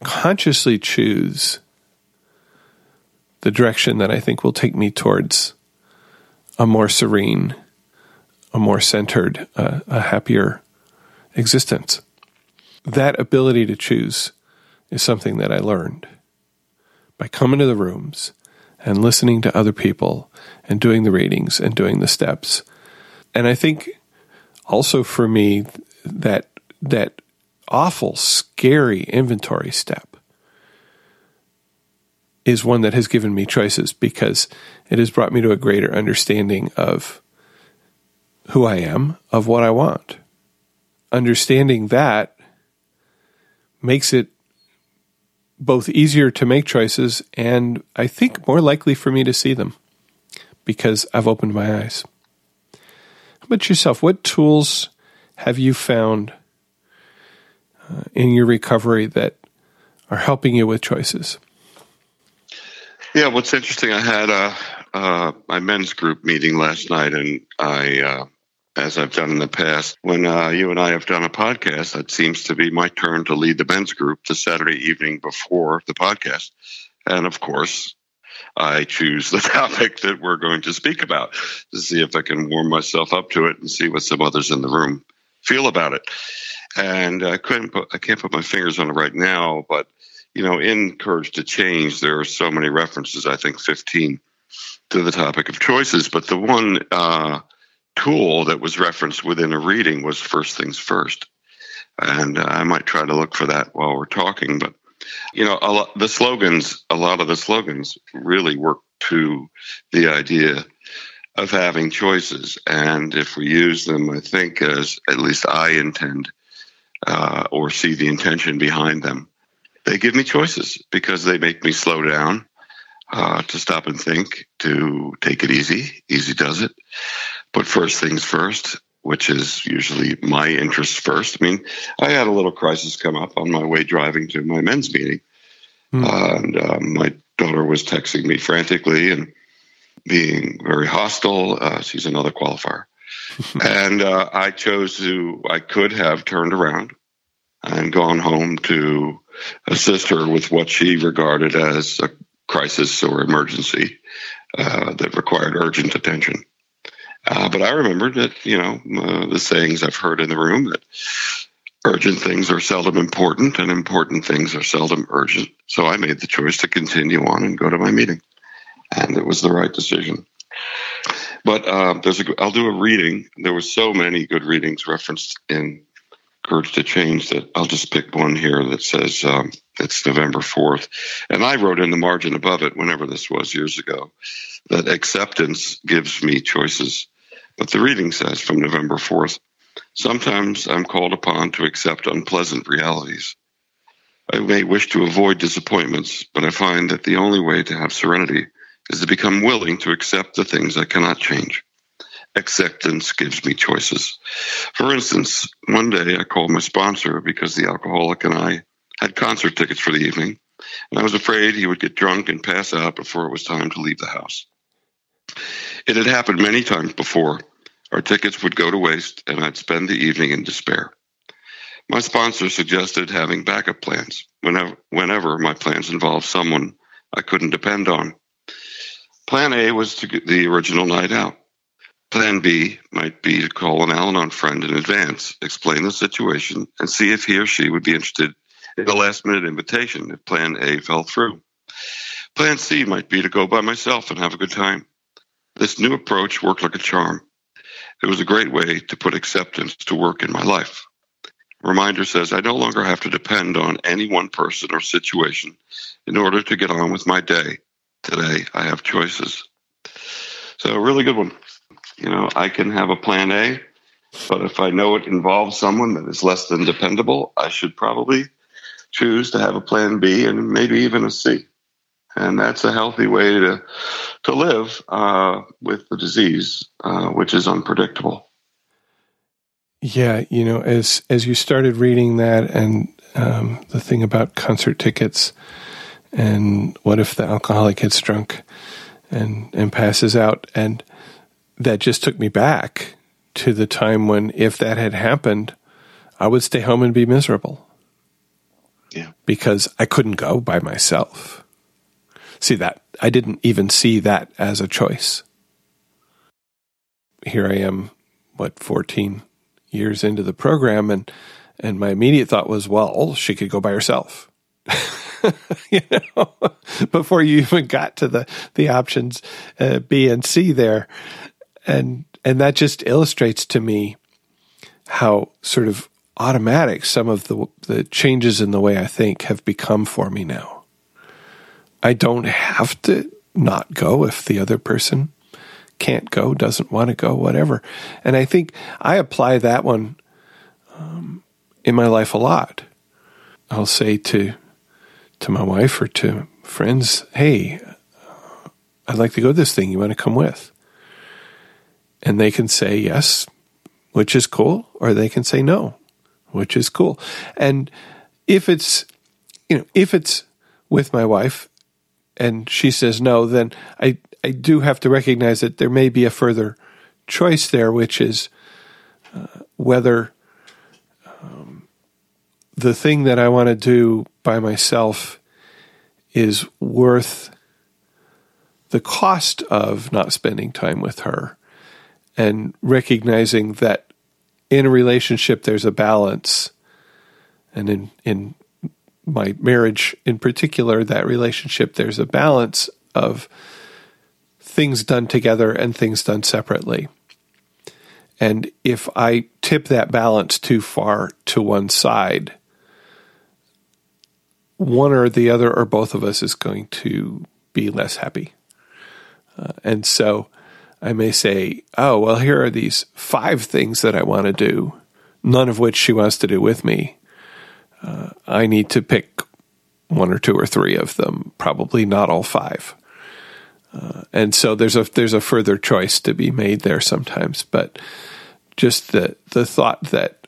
consciously choose the direction that I think will take me towards a more serene, a more centered, uh, a happier existence. That ability to choose is something that I learned by coming to the rooms and listening to other people and doing the readings and doing the steps. And I think also for me that that awful scary inventory step is one that has given me choices because it has brought me to a greater understanding of who I am, of what I want. Understanding that makes it both easier to make choices and I think more likely for me to see them because I've opened my eyes. How about yourself? What tools have you found uh, in your recovery that are helping you with choices? Yeah, what's interesting, I had a, uh, my men's group meeting last night, and I, uh, as I've done in the past, when uh, you and I have done a podcast, it seems to be my turn to lead the men's group the Saturday evening before the podcast. And of course, I choose the topic that we're going to speak about to see if I can warm myself up to it and see what some others in the room feel about it. And I couldn't put, I can't put my fingers on it right now, but you know, in Courage to Change, there are so many references, I think 15, to the topic of choices. But the one uh, tool that was referenced within a reading was First Things First. And uh, I might try to look for that while we're talking. But, you know, lot, the slogans, a lot of the slogans really work to the idea of having choices. And if we use them, I think, as at least I intend uh, or see the intention behind them. They give me choices because they make me slow down, uh, to stop and think, to take it easy. Easy does it. But first things first, which is usually my interest first. I mean, I had a little crisis come up on my way driving to my men's meeting. Mm. Uh, and uh, my daughter was texting me frantically and being very hostile. Uh, she's another qualifier. and uh, I chose to, I could have turned around and gone home to assist her with what she regarded as a crisis or emergency uh, that required urgent attention. Uh, but I remembered that, you know, uh, the sayings I've heard in the room that urgent things are seldom important and important things are seldom urgent. So I made the choice to continue on and go to my meeting. And it was the right decision. But uh, there's a, I'll do a reading. There were so many good readings referenced in Courage to Change that I'll just pick one here that says um, it's November 4th. And I wrote in the margin above it, whenever this was years ago, that acceptance gives me choices. But the reading says from November 4th sometimes I'm called upon to accept unpleasant realities. I may wish to avoid disappointments, but I find that the only way to have serenity is to become willing to accept the things I cannot change. Acceptance gives me choices. For instance, one day I called my sponsor because the alcoholic and I had concert tickets for the evening, and I was afraid he would get drunk and pass out before it was time to leave the house. It had happened many times before. Our tickets would go to waste, and I'd spend the evening in despair. My sponsor suggested having backup plans whenever, whenever my plans involved someone I couldn't depend on. Plan A was to get the original night out. Plan B might be to call an Al Anon friend in advance, explain the situation, and see if he or she would be interested in a last minute invitation if Plan A fell through. Plan C might be to go by myself and have a good time. This new approach worked like a charm. It was a great way to put acceptance to work in my life. Reminder says I no longer have to depend on any one person or situation in order to get on with my day. Today, I have choices. So, a really good one. You know, I can have a plan A, but if I know it involves someone that is less than dependable, I should probably choose to have a plan B and maybe even a C and that's a healthy way to to live uh, with the disease, uh, which is unpredictable. Yeah, you know, as as you started reading that, and um, the thing about concert tickets, and what if the alcoholic gets drunk and and passes out, and that just took me back to the time when, if that had happened, I would stay home and be miserable. Yeah, because I couldn't go by myself see that. I didn't even see that as a choice. Here I am, what, 14 years into the program, and, and my immediate thought was, well, she could go by herself. you know, before you even got to the, the options uh, B and C there. And, and that just illustrates to me how sort of automatic some of the, the changes in the way I think have become for me now. I don't have to not go if the other person can't go, doesn't want to go, whatever. And I think I apply that one um, in my life a lot. I'll say to to my wife or to friends, "Hey, uh, I'd like to go to this thing. You want to come with?" And they can say yes, which is cool, or they can say no, which is cool. And if it's you know, if it's with my wife and she says no, then I, I do have to recognize that there may be a further choice there, which is uh, whether um, the thing that I want to do by myself is worth the cost of not spending time with her and recognizing that in a relationship there's a balance. And in in my marriage in particular, that relationship, there's a balance of things done together and things done separately. And if I tip that balance too far to one side, one or the other or both of us is going to be less happy. Uh, and so I may say, oh, well, here are these five things that I want to do none of which she wants to do with me, uh, I need to pick one or two or three of them, probably not all five. Uh, and so there's a there's a further choice to be made there sometimes, but just the the thought that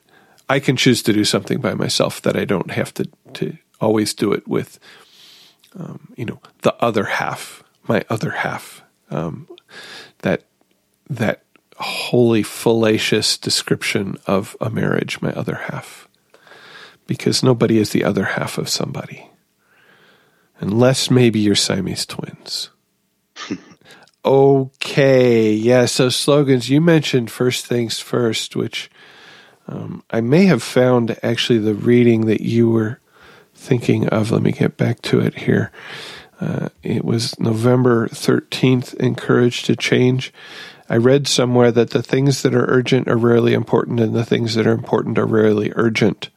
I can choose to do something by myself that I don't have to to always do it with, um, you know, the other half, my other half, um, that that wholly fallacious description of a marriage, my other half, because nobody is the other half of somebody, unless maybe you're Siamese twins. okay, yeah. So slogans. You mentioned first things first, which um, I may have found actually the reading that you were thinking of. Let me get back to it here. Uh, it was November 13th, in Courage to Change. I read somewhere that the things that are urgent are rarely important, and the things that are important are rarely urgent.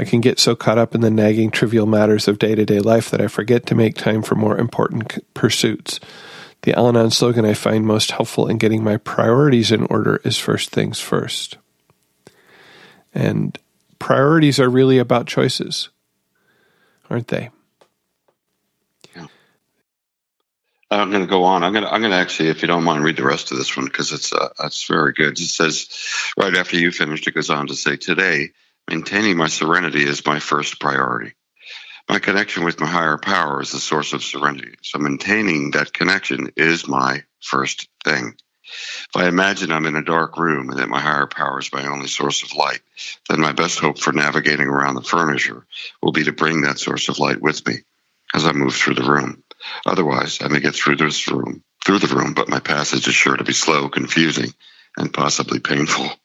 I can get so caught up in the nagging, trivial matters of day to day life that I forget to make time for more important pursuits. The Al Anon slogan I find most helpful in getting my priorities in order is first things first. And priorities are really about choices, aren't they? Yeah. I'm going to go on. I'm going to I'm going to actually, if you don't mind, read the rest of this one because it's uh, it's very good. It says right after you finished, it goes on to say, "Today, maintaining my serenity is my first priority. My connection with my higher power is the source of serenity. So maintaining that connection is my first thing. If I imagine I'm in a dark room and that my higher power is my only source of light, then my best hope for navigating around the furniture will be to bring that source of light with me as I move through the room." Otherwise, I may get through this room, through the room, but my passage is sure to be slow, confusing, and possibly painful.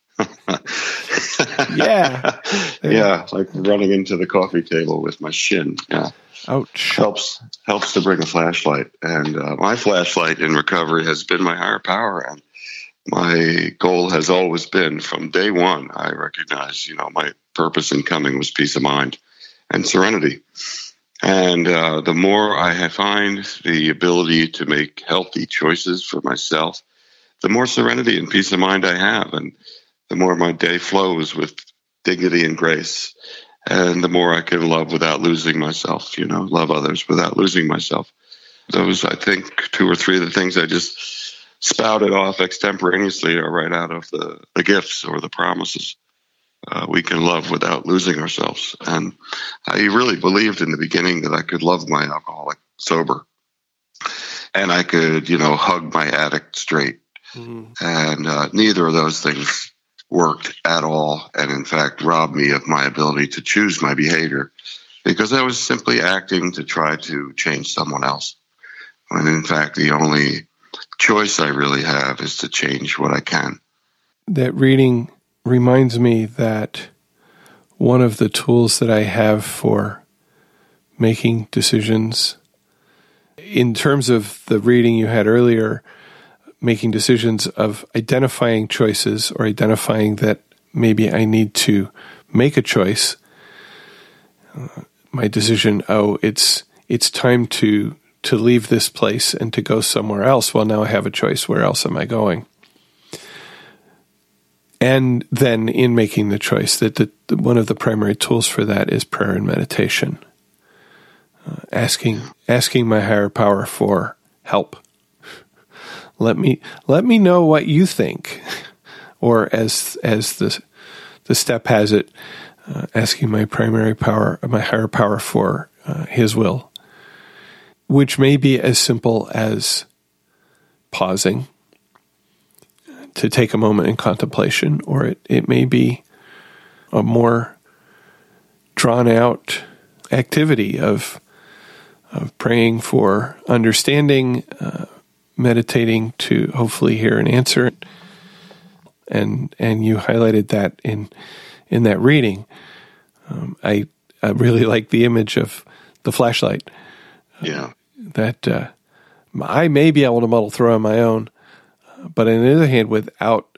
Yeah. Yeah, like running into the coffee table with my shin. Yeah. Ouch. Helps helps to bring a flashlight. And uh, my flashlight in recovery has been my higher power. And my goal has always been from day one, I recognize, you know, my purpose in coming was peace of mind and serenity. And uh, the more I find the ability to make healthy choices for myself, the more serenity and peace of mind I have, and the more my day flows with dignity and grace, and the more I can love without losing myself. You know, love others without losing myself. Those, I think, two or three of the things I just spouted off extemporaneously are right out of the, the gifts or the promises uh, we can love without losing ourselves. And I really believed in the beginning that I could love my alcoholic sober and I could, you know, hug my addict straight. Mm-hmm. And uh, neither of those things worked at all. And in fact, robbed me of my ability to choose my behavior because I was simply acting to try to change someone else. When in fact, the only choice I really have is to change what I can. That reading reminds me that one of the tools that I have for making decisions, in terms of the reading you had earlier, making decisions of identifying choices or identifying that maybe I need to make a choice. Uh, my decision, oh, it's it's time to to leave this place and to go somewhere else. Well, now I have a choice. Where else am I going? and then in making the choice that the, one of the primary tools for that is prayer and meditation uh, asking asking my higher power for help let me let me know what you think. Or as as the the step has it uh, asking my primary power my higher power for uh, his will. Which may be as simple as pausing to take a moment in contemplation, or it, it may be a more drawn out activity of of praying for understanding, uh, meditating to hopefully hear an answer, and and you highlighted that in in that reading. Um, I I really like the image of the flashlight. Yeah, uh, that uh, I may be able to muddle through on my own, but on the other hand, without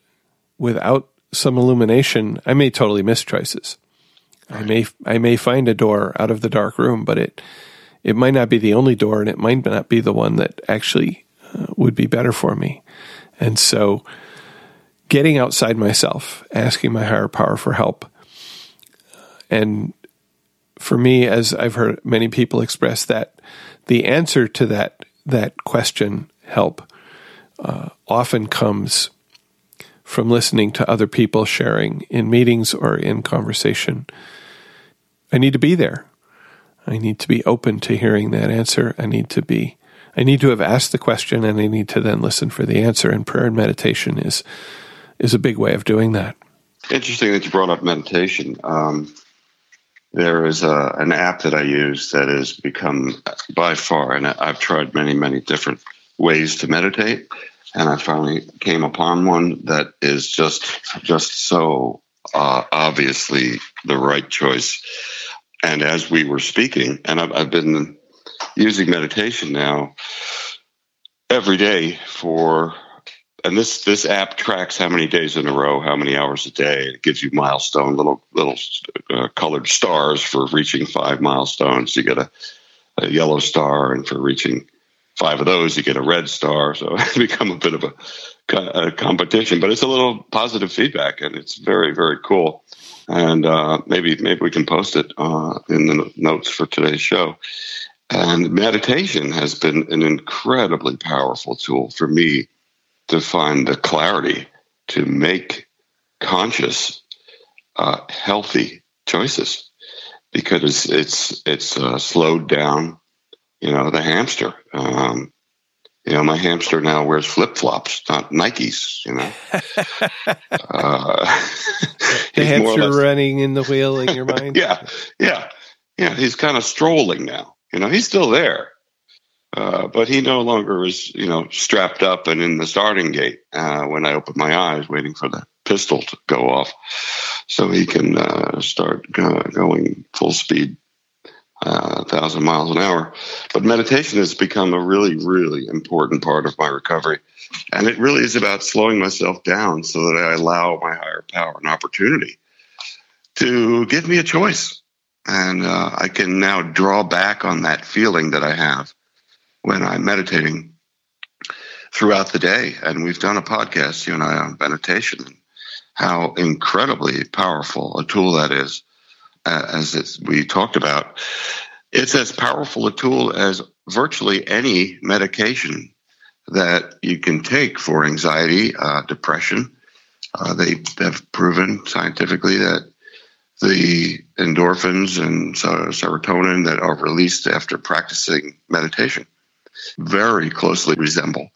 without some illumination, I may totally miss choices. I may I may find a door out of the dark room, but it it might not be the only door, and it might not be the one that actually uh, would be better for me. And so, getting outside myself, asking my higher power for help. And for me, as I've heard many people express that, the answer to that that question, help, uh, often comes from listening to other people sharing in meetings or in conversation. I need to be there. I need to be open to hearing that answer. I need to be I need to have asked the question and I need to then listen for the answer. And prayer and meditation is is a big way of doing that. Interesting that you brought up meditation. Um, there is a, an app that I use that has become by far, and I've tried many, many different ways to meditate, and I finally came upon one that is just just so uh, obviously the right choice. And as we were speaking, and I've, I've been using meditation now every day for and this this app tracks how many days in a row, how many hours a day. It gives you milestone little little uh, colored stars for reaching five milestones. You get a, a, yellow star, and for reaching five of those, you get a red star. So it's become a bit of a, a, competition, but it's a little positive feedback, and it's very very cool. And uh, maybe maybe we can post it uh, in the notes for today's show. And meditation has been an incredibly powerful tool for me to find the clarity to make conscious, uh, healthy choices because it's it's it's uh, slowed down. You know, the hamster. Um, you know, my hamster now wears flip flops, not Nikes. You know, uh, the hamster less, running in the wheel in your mind. yeah, yeah, yeah. He's kind of strolling now. You know, he's still there, uh, but he no longer is, you know, strapped up and in the starting gate uh, when I open my eyes, waiting for the pistol to go off, so he can uh, start going full speed, uh, a thousand miles an hour. But meditation has become a really, really important part of my recovery, and it really is about slowing myself down so that I allow my higher power an opportunity to give me a choice, and uh, I can now draw back on that feeling that I have when I'm meditating throughout the day. And we've done a podcast, you and I, on meditation and how incredibly powerful a tool that is. Uh, as we talked about, it's as powerful a tool as virtually any medication that you can take for anxiety, uh, depression. Uh, they have proven scientifically that the endorphins and serotonin that are released after practicing meditation very closely resemble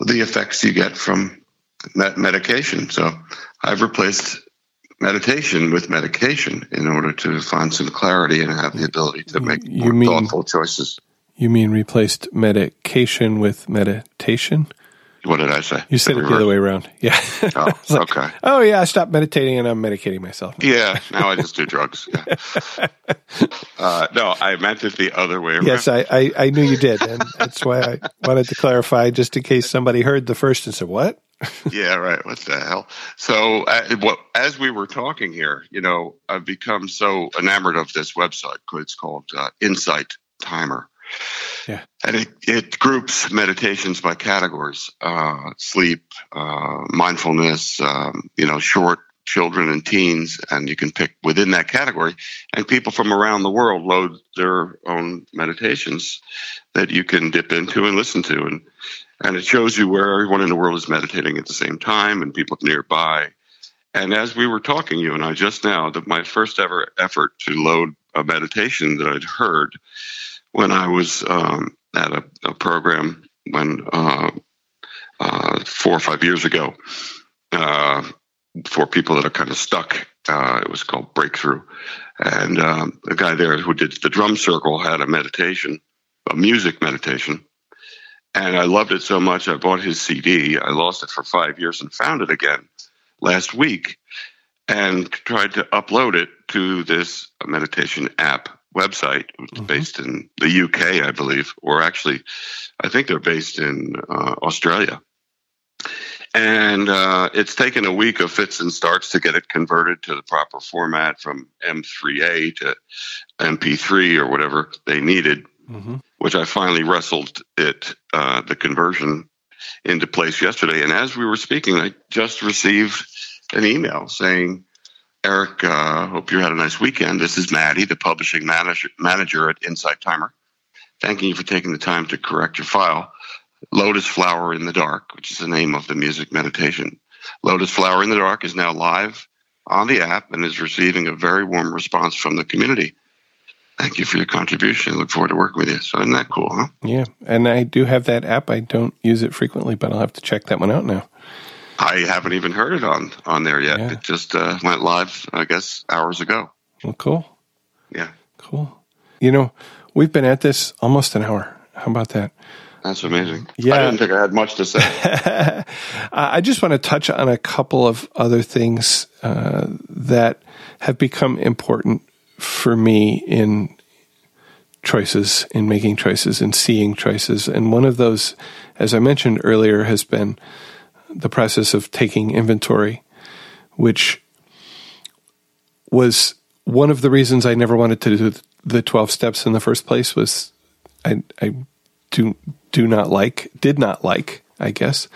the effects you get from medication. So I've replaced meditation with medication in order to find some clarity and have the ability to make you more mean, thoughtful choices. You mean replaced medication with meditation? What did I say? You said it the other way around. Yeah. Oh, like, okay. Oh, yeah. I stopped meditating and I'm medicating myself. Yeah. Now I just do drugs. Yeah. Uh, no, I meant it the other way around. Yes, I, I, I knew you did. And that's why I wanted to clarify just in case somebody heard the first and said, what? yeah, right. What the hell? So, uh, what, as we were talking here, you know, I've become so enamored of this website. It's called uh, Insight Timer. Yeah. And it, it groups meditations by categories uh, sleep, uh, mindfulness, um, you know, short children and teens. And you can pick within that category. And people from around the world load their own meditations that you can dip into and listen to. And, and it shows you where everyone in the world is meditating at the same time and people nearby. And as we were talking, you and I just now, that my first ever effort to load a meditation that I'd heard when I was um, at a, a, program when uh, uh, four or five years ago uh, for people that are kind of stuck. Uh, it was called Breakthrough, and um, the guy there who did the drum circle had a meditation, a music meditation, and I loved it so much I bought his CD. I lost it for five years and found it again last week, and tried to upload it to this meditation app website, mm-hmm. based in the UK, I believe, or actually, I think they're based in uh, Australia. And uh, it's taken a week of fits and starts to get it converted to the proper format from M3A to MP3 or whatever they needed, mm-hmm. which I finally wrestled it, uh, the conversion into place yesterday. And as we were speaking, I just received an email saying, Eric, uh, hope you had a nice weekend. This is Maddie, the publishing manager, manager at Insight Timer. Thanking you for taking the time to correct your file. Lotus Flower in the Dark, which is the name of the music meditation. Lotus Flower in the Dark is now live on the app and is receiving a very warm response from the community. Thank you for your contribution. I look forward to working with you. So isn't that cool, huh? Yeah. And I do have that app. I don't use it frequently, but I'll have to check that one out now. I haven't even heard it on on there yet. Yeah. It just uh, went live, I guess, hours ago. Well, cool. Yeah. Cool. You know, we've been at this almost an hour. How about that? That's amazing. Yeah. I didn't think I had much to say. I just want to touch on a couple of other things uh, that have become important for me in choices, in making choices, in seeing choices. And one of those, as I mentioned earlier, has been the process of taking inventory, which was one of the reasons I never wanted to do the 12 steps in the first place was I, I do do not like, did not like, I guess,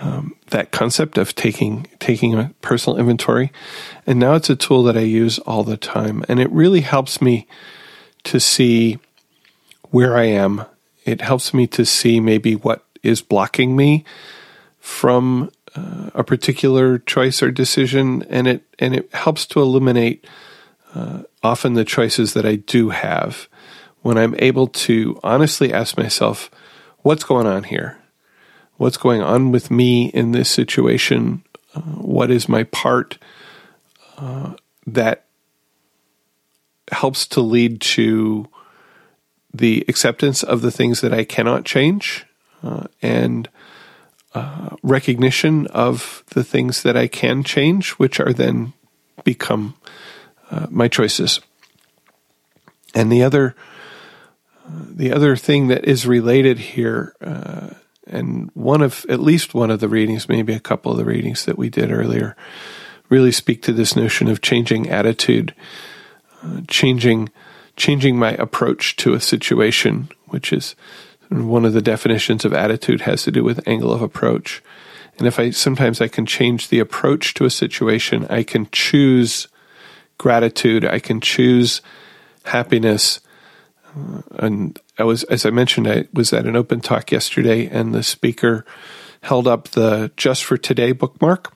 um, that concept of taking taking a personal inventory, and now it's a tool that I use all the time, and it really helps me to see where I am. It helps me to see maybe what is blocking me from uh, a particular choice or decision, and it and it helps to eliminate uh, often the choices that I do have when I'm able to honestly ask myself what's going on here? What's going on with me in this situation? Uh, what is my part uh, that helps to lead to the acceptance of the things that I cannot change uh, and uh, recognition of the things that I can change, which are then become uh, my choices. And the other the other thing that is related here, uh, and one of at least one of the readings, maybe a couple of the readings that we did earlier, really speak to this notion of changing attitude, uh, changing changing my approach to a situation, which is one of the definitions of attitude has to do with angle of approach. And if I sometimes I can change the approach to a situation, I can choose gratitude, I can choose happiness, uh, and I was, as I mentioned, I was at an open talk yesterday, and the speaker held up the Just for Today bookmark.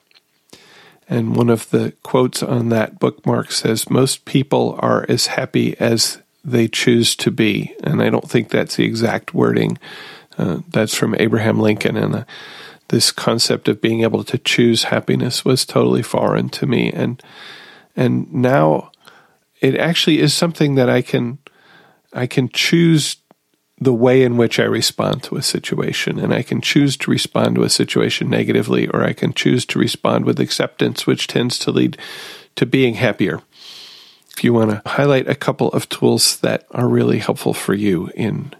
And one of the quotes on that bookmark says, Most people are as happy as they choose to be. And I don't think that's the exact wording. Uh, that's from Abraham Lincoln. And uh, this concept of being able to choose happiness was totally foreign to me. And, and now it actually is something that I can I can choose the way in which I respond to a situation. And I can choose to respond to a situation negatively, or I can choose to respond with acceptance, which tends to lead to being happier. If you want to highlight a couple of tools that are really helpful for you in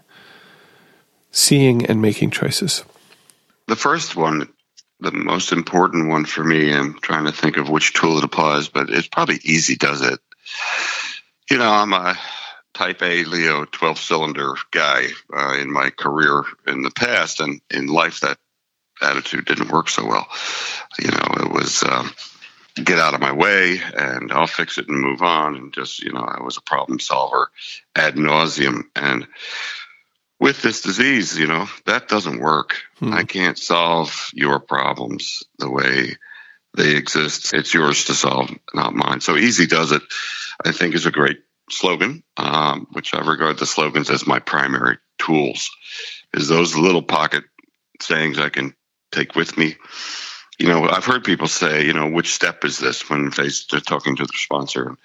seeing and making choices. The first one, the most important one for me, I'm trying to think of which tool it applies, but it's probably easy does it. You know, I'm a type A Leo 12 cylinder guy uh, in my career in the past, and in life, that attitude didn't work so well. You know, it was um, get out of my way and I'll fix it and move on. And just, you know, I was a problem solver ad nauseum. And with this disease, you know, that doesn't work. Hmm. I can't solve your problems the way they exist. It's yours to solve, not mine. So easy does it, I think, is a great slogan, um, which I regard the slogans as my primary tools, is those little pocket sayings I can take with me. You know, I've heard people say, you know, which step is this when they, are talking to the sponsor?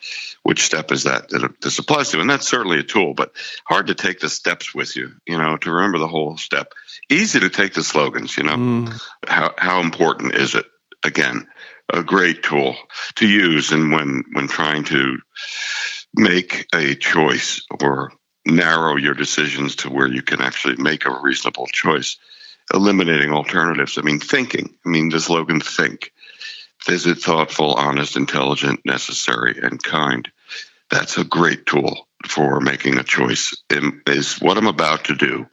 Which step is that that this applies to? And that's certainly a tool, but hard to take the steps with you, you know, to remember the whole step. Easy to take the slogans, you know. Mm. How, how important is it? Again, a great tool to use and when when trying to make a choice or narrow your decisions to where you can actually make a reasonable choice, eliminating alternatives. I mean, thinking. I mean, this slogan think. Is it thoughtful, honest, intelligent, necessary, and kind? That's a great tool for making a choice. Is what I'm about to do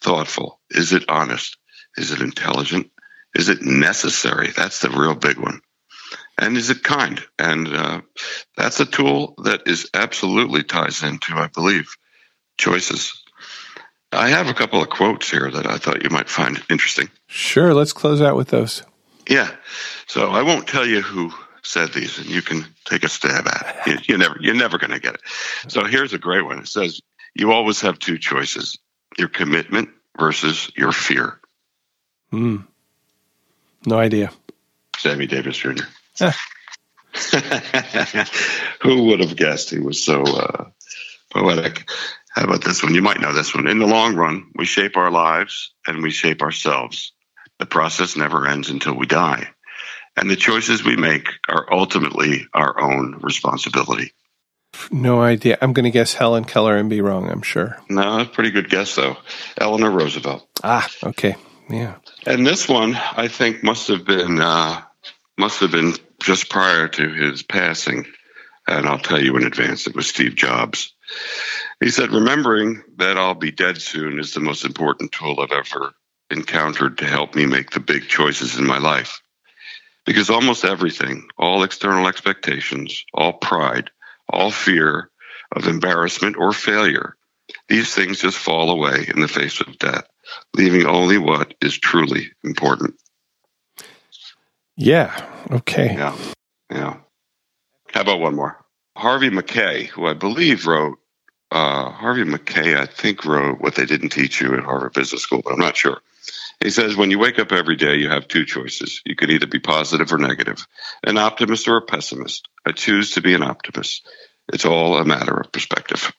thoughtful? Is it honest? Is it intelligent? Is it necessary? That's the real big one. And is it kind? And uh, that's a tool that is absolutely ties into, I believe, choices. I have a couple of quotes here that I thought you might find interesting. Sure, let's close out with those. Yeah. So I won't tell you who said these, and you can take a stab at it. You, are never, you're never going to get it. So here's a great one. It says, "You always have two choices: your commitment versus your fear." Hmm. No idea. Sammy Davis Jr. Who would have guessed he was so uh, poetic? How about this one? You might know this one. In the long run, we shape our lives and we shape ourselves. The process never ends until we die. And the choices we make are ultimately our own responsibility. No idea. I'm going to guess Helen Keller and be wrong, I'm sure. No, that's a pretty good guess, though. Eleanor Roosevelt. Ah, okay. Yeah. And this one, I think, must have been uh, must have been just prior to his passing. And I'll tell you in advance, it was Steve Jobs. He said, Remembering that I'll be dead soon is the most important tool I've ever encountered to help me make the big choices in my life. Because almost everything, all external expectations, all pride, all fear of embarrassment or failure, these things just fall away in the face of death, leaving only what is truly important. Yeah. Okay. Yeah. Yeah. How about one more? Harvey Mackay, who I believe wrote, uh, Harvey Mackay, I think, wrote What They Didn't Teach You at Harvard Business School, but I'm not sure. He says, when you wake up every day, you have two choices. You can either be positive or negative, an optimist or a pessimist. I choose to be an optimist. It's all a matter of perspective.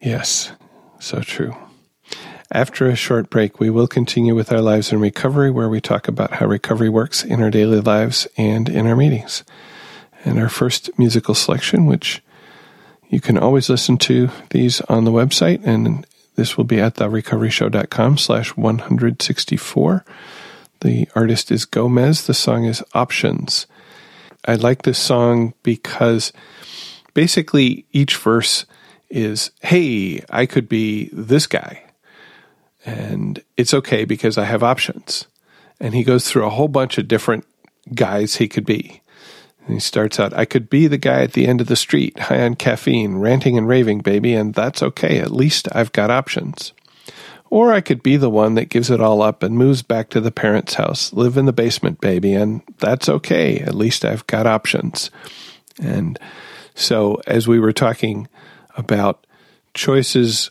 Yes, so true. After a short break, we will continue with our lives in recovery, where we talk about how recovery works in our daily lives and in our meetings. And our first musical selection, which you can always listen to these on the website, and this will be at therecoveryshow.com slash 164. The artist is Gomez. The song is Options. I like this song because basically each verse is, hey, I could be this guy and it's okay because I have options. And he goes through a whole bunch of different guys he could be. And he starts out, I could be the guy at the end of the street, high on caffeine, ranting and raving, baby, and that's okay. At least I've got options. Or I could be the one that gives it all up and moves back to the parents' house, live in the basement, baby, and that's okay. At least I've got options. And so, as we were talking about choices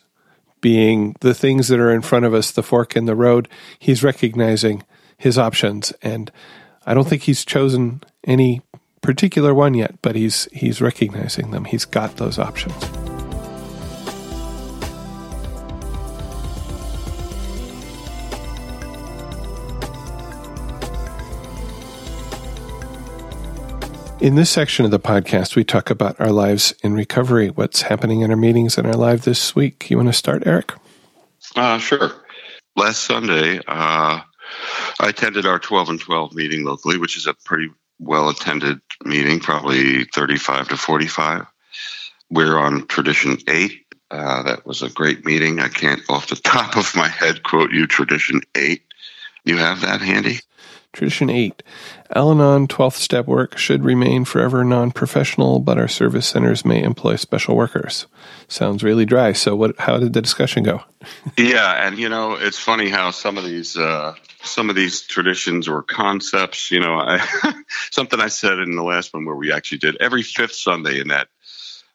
being the things that are in front of us, the fork in the road, he's recognizing his options. And I don't think he's chosen any particular one yet, but he's he's recognizing them. He's got those options. In this section of the podcast, we talk about our lives in recovery, what's happening in our meetings and our life this week. You want to start, Eric? Uh, sure. Last Sunday, uh, I attended our 12 and 12 meeting locally, which is a pretty well attended meeting, probably 35 to 45. We're on tradition eight. Uh, that was a great meeting. I can't, off the top of my head, quote you tradition eight. You have that handy? Tradition 8. Al Anon 12th step work should remain forever non professional, but our service centers may employ special workers. Sounds really dry. So, what? how did the discussion go? yeah, and you know, it's funny how some of these. Uh, some of these traditions or concepts, you know, I, something I said in the last one where we actually did every fifth Sunday in that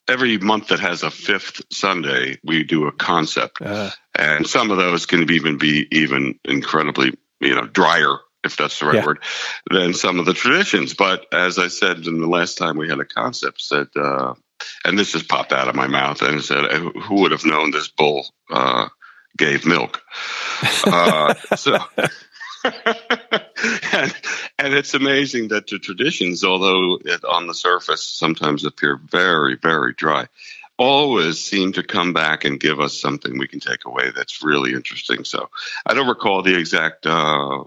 every month that has a fifth Sunday, we do a concept, uh, and some of those can even be even incredibly, you know, drier if that's the right yeah. word, than some of the traditions. But as I said in the last time we had a concept, said, uh, and this just popped out of my mouth, and said, "Who would have known this bull uh, gave milk?" Uh, so. And, and, it's amazing that the traditions, although it, on the surface sometimes appear very, very dry, always seem to come back and give us something we can take away that's really interesting. So I don't recall the exact uh,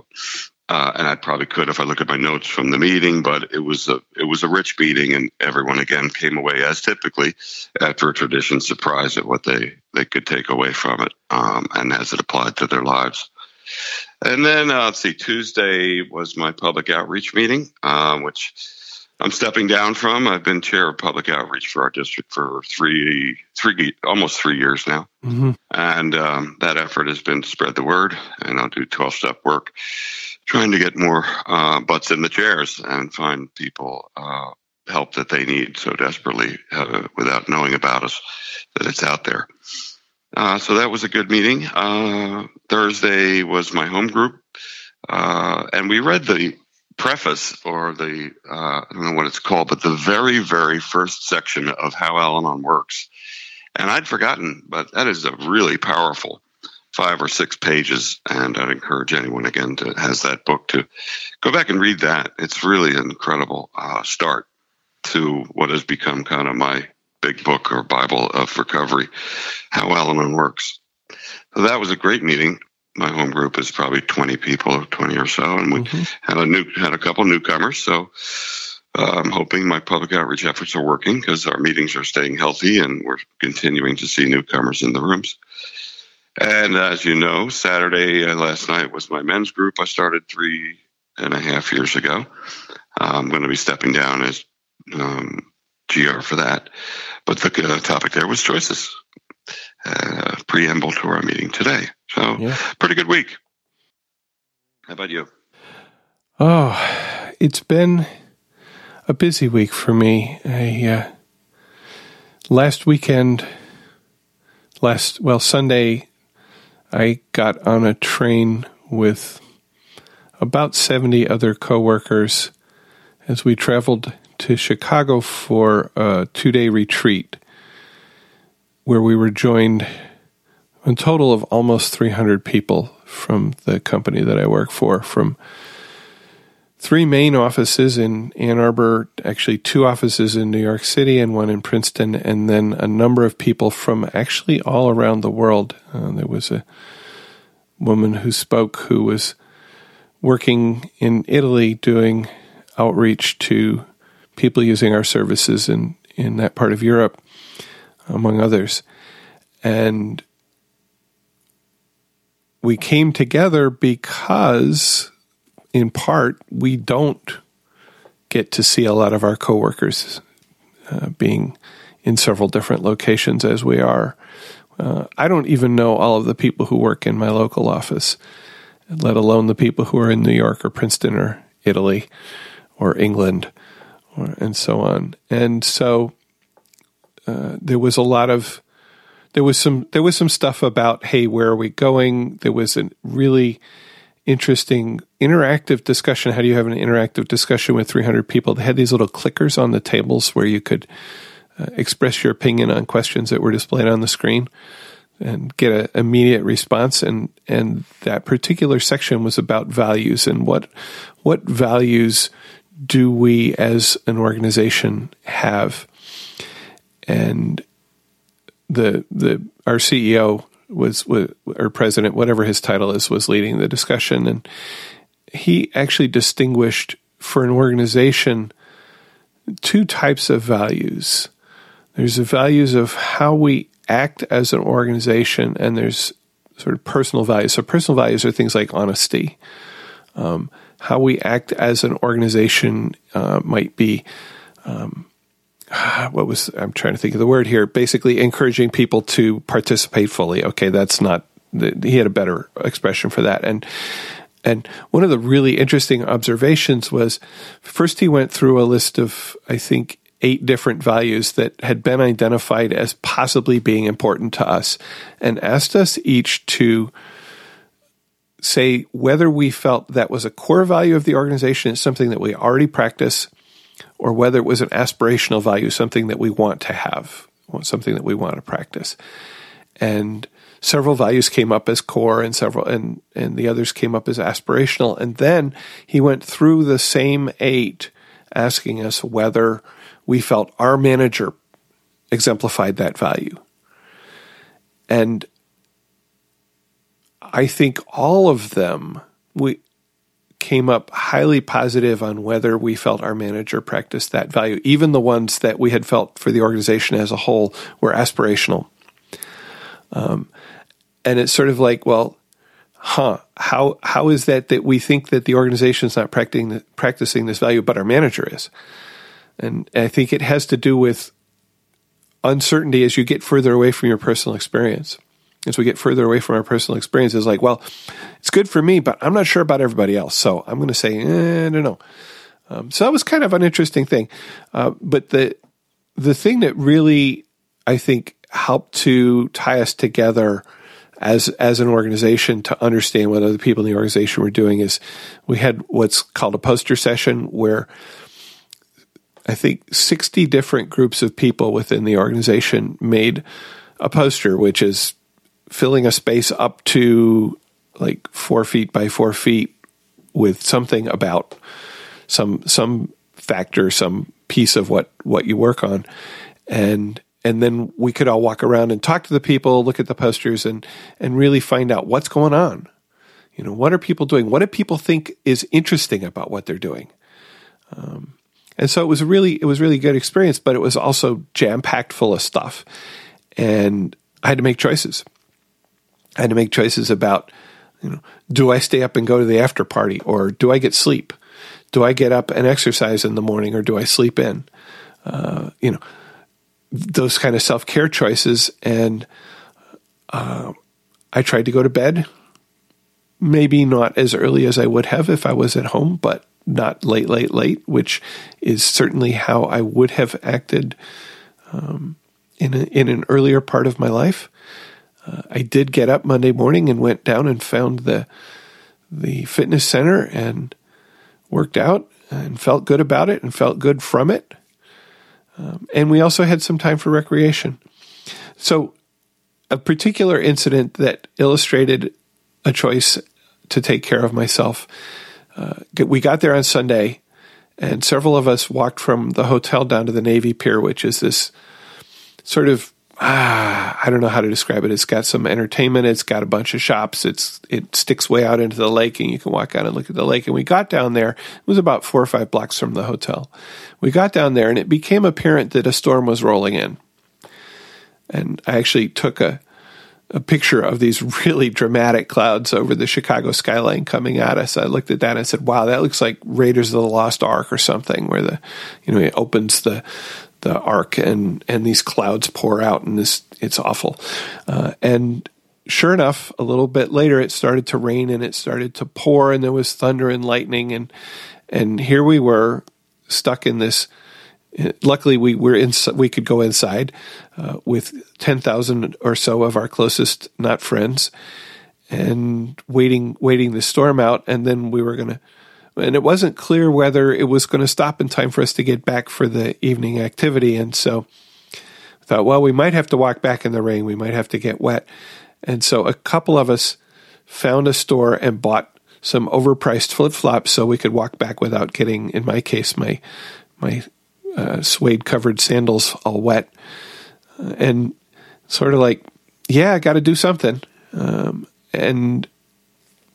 uh, and I probably could if I look at my notes from the meeting, but it was a it was a rich meeting, and everyone again came away as typically after a tradition surprised at what they they could take away from it, um, and as it applied to their lives. And then uh, let's see, Tuesday was my public outreach meeting, uh, which I'm stepping down from. I've been chair of public outreach for our district for three, three, almost three years now, mm-hmm. and um, that effort has been to spread the word. And I'll do 12 step work, trying to get more uh, butts in the chairs and find people uh, help that they need so desperately uh, without knowing about us that it's out there. Uh, so that was a good meeting. Uh, Thursday was my home group, uh, and we read the preface or the uh, I don't know what it's called, but the very very first section of how Al-Anon works. And I'd forgotten, but that is a really powerful five or six pages, and I'd encourage anyone again to has that book to go back and read that. It's really an incredible uh, start to what has become kind of my big book or Bible of recovery, how Al-Anon works. So that was a great meeting. My home group is probably 20 people, 20 or so, and we mm-hmm. had a new had a couple newcomers. So uh, I'm hoping my public outreach efforts are working because our meetings are staying healthy and we're continuing to see newcomers in the rooms. And as you know, Saturday uh, last night was my men's group. I started three and a half years ago. Uh, I'm going to be stepping down as um, GR for that. But the uh, topic there was choices, uh, preamble to our meeting today. So, yeah. pretty good week. How about you? Oh, it's been a busy week for me. I, uh, last weekend, last, well, Sunday, I got on a train with about 70 other coworkers as we traveled to Chicago for a two day retreat where we were joined a total of almost 300 people from the company that I work for, from three main offices in Ann Arbor, actually two offices in New York City and one in Princeton, and then a number of people from actually all around the world. Uh, there was a woman who spoke who was working in Italy doing outreach to people using our services in, in that part of Europe, among others. And we came together because, in part, we don't get to see a lot of our coworkers uh, being in several different locations as we are. Uh, I don't even know all of the people who work in my local office, let alone the people who are in New York or Princeton or Italy or England and so on. And so uh, there was a lot of there was some there was some stuff about hey where are we going? There was a really interesting interactive discussion. How do you have an interactive discussion with 300 people? They had these little clickers on the tables where you could uh, express your opinion on questions that were displayed on the screen and get an immediate response. And and that particular section was about values and what what values do we as an organization have? And the the our CEO was, or president, whatever his title is, was leading the discussion, and he actually distinguished for an organization two types of values. There's the values of how we act as an organization, and there's sort of personal values. So personal values are things like honesty. Um, how we act as an organization uh, might be. Um, what was I'm trying to think of the word here? Basically, encouraging people to participate fully. Okay, that's not. He had a better expression for that, and and one of the really interesting observations was first he went through a list of I think eight different values that had been identified as possibly being important to us, and asked us each to say whether we felt that was a core value of the organization, something that we already practice, or whether it was an aspirational value, something that we want to have, something that we want to practice. And several values came up as core and several and and the others came up as aspirational. And then he went through the same eight asking us whether we felt our manager exemplified that value. And I think all of them we came up highly positive on whether we felt our manager practiced that value. Even the ones that we had felt for the organization as a whole were aspirational. Um, and it's sort of like, well, huh, how how is that that we think that the organization is not practicing practicing this value, but our manager is? And I think it has to do with uncertainty as you get further away from your personal experience. As we get further away from our personal experience, it's like, well, it's good for me, but I'm not sure about everybody else. So I'm going to say, eh, I don't know. Um, so that was kind of an interesting thing. Uh, but the the thing that really I think helped to tie us together as as an organization to understand what other people in the organization were doing is we had what's called a poster session where I think 60 different groups of people within the organization made a poster, which is filling a space up to like four feet by four feet with something about some some factor, some piece of what what you work on, and and then we could all walk around and talk to the people, look at the posters, and and really find out what's going on. You know, what are people doing? What do people think is interesting about what they're doing? Um, and so it was really it was really good experience, but it was also jam packed full of stuff, and I had to make choices. I had to make choices about, you know, do I stay up and go to the after party, or do I get sleep? Do I get up and exercise in the morning, or do I sleep in? Uh, you know those kind of self care choices. And uh, I tried to go to bed, maybe not as early as I would have if I was at home, but not late, late, late, which is certainly how I would have acted um, in, a, in an earlier part of my life. Uh, I did get up Monday morning and went down and found the the fitness center and worked out and felt good about it and felt good from it. Um, and we also had some time for recreation. So, a particular incident that illustrated a choice to take care of myself. Uh, we got there on Sunday, and several of us walked from the hotel down to the Navy Pier, which is this sort of ah, I don't know how to describe it. It's got some entertainment. It's got a bunch of shops. It's it sticks way out into the lake, and you can walk out and look at the lake. And we got down there. It was about four or five blocks from the hotel. We got down there, and it became apparent that a storm was rolling in. And I actually took a a picture of these really dramatic clouds over the Chicago skyline coming at us. I looked at that and I said, "Wow, that looks like Raiders of the Lost Ark or something." Where the, you know, it opens the the ark and and these clouds pour out and this it's awful. Uh, and sure enough a little bit later it started to rain and it started to pour and there was thunder and lightning and and here we were stuck in this luckily we were in we could go inside uh, with 10,000 or so of our closest not friends and waiting waiting the storm out and then we were going to and it wasn't clear whether it was going to stop in time for us to get back for the evening activity. And so I thought, well, we might have to walk back in the rain. We might have to get wet. And so a couple of us found a store and bought some overpriced flip flops so we could walk back without getting, in my case, my my uh, suede covered sandals all wet. Uh, and sort of like, yeah, I got to do something um, and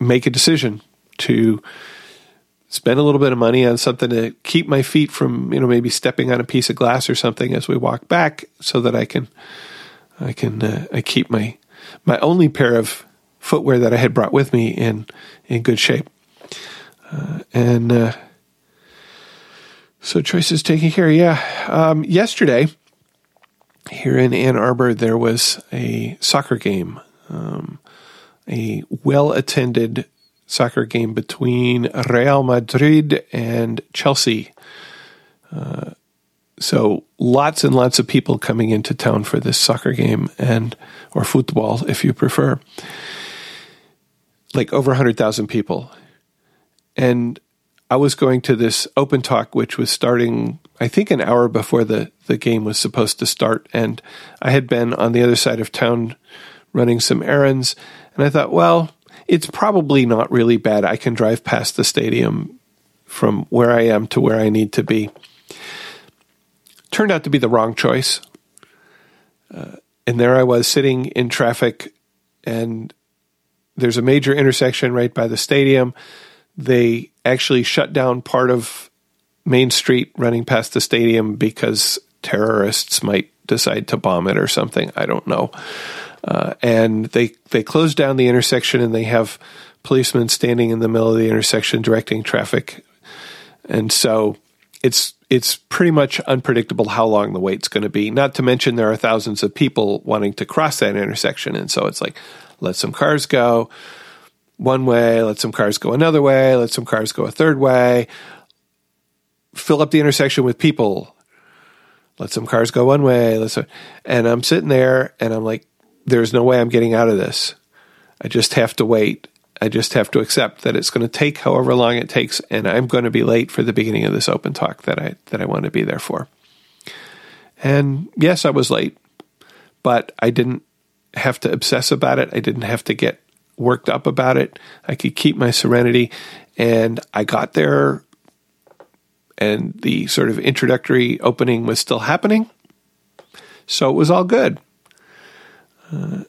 make a decision to spend a little bit of money on something to keep my feet from, you know, maybe stepping on a piece of glass or something as we walk back so that I can, I can, uh, I keep my, my only pair of footwear that I had brought with me in, in good shape. Uh, and, uh, so choices taken care. Yeah. Um, yesterday here in Ann Arbor, there was a soccer game, um, a well attended soccer game between Real Madrid and Chelsea. Uh, so lots and lots of people coming into town for this soccer game and or football if you prefer. Like over 100,000 people. And I was going to this open talk which was starting I think an hour before the the game was supposed to start and I had been on the other side of town running some errands and I thought, well, it's probably not really bad. I can drive past the stadium from where I am to where I need to be. Turned out to be the wrong choice. Uh, and there I was sitting in traffic, and there's a major intersection right by the stadium. They actually shut down part of Main Street running past the stadium because terrorists might decide to bomb it or something. I don't know. Uh, and they they close down the intersection and they have policemen standing in the middle of the intersection directing traffic. And so it's it's pretty much unpredictable how long the wait's going to be. Not to mention there are thousands of people wanting to cross that intersection, and so it's like let some cars go one way, let some cars go another way, let some cars go a third way, fill up the intersection with people, let some cars go one way, let's and I'm sitting there and I'm like, there's no way I'm getting out of this. I just have to wait. I just have to accept that it's going to take however long it takes, and I'm going to be late for the beginning of this open talk that I that I want to be there for. And yes, I was late, but I didn't have to obsess about it. I didn't have to get worked up about it. I could keep my serenity, and I got there, and the sort of introductory opening was still happening, so it was all good. Uh,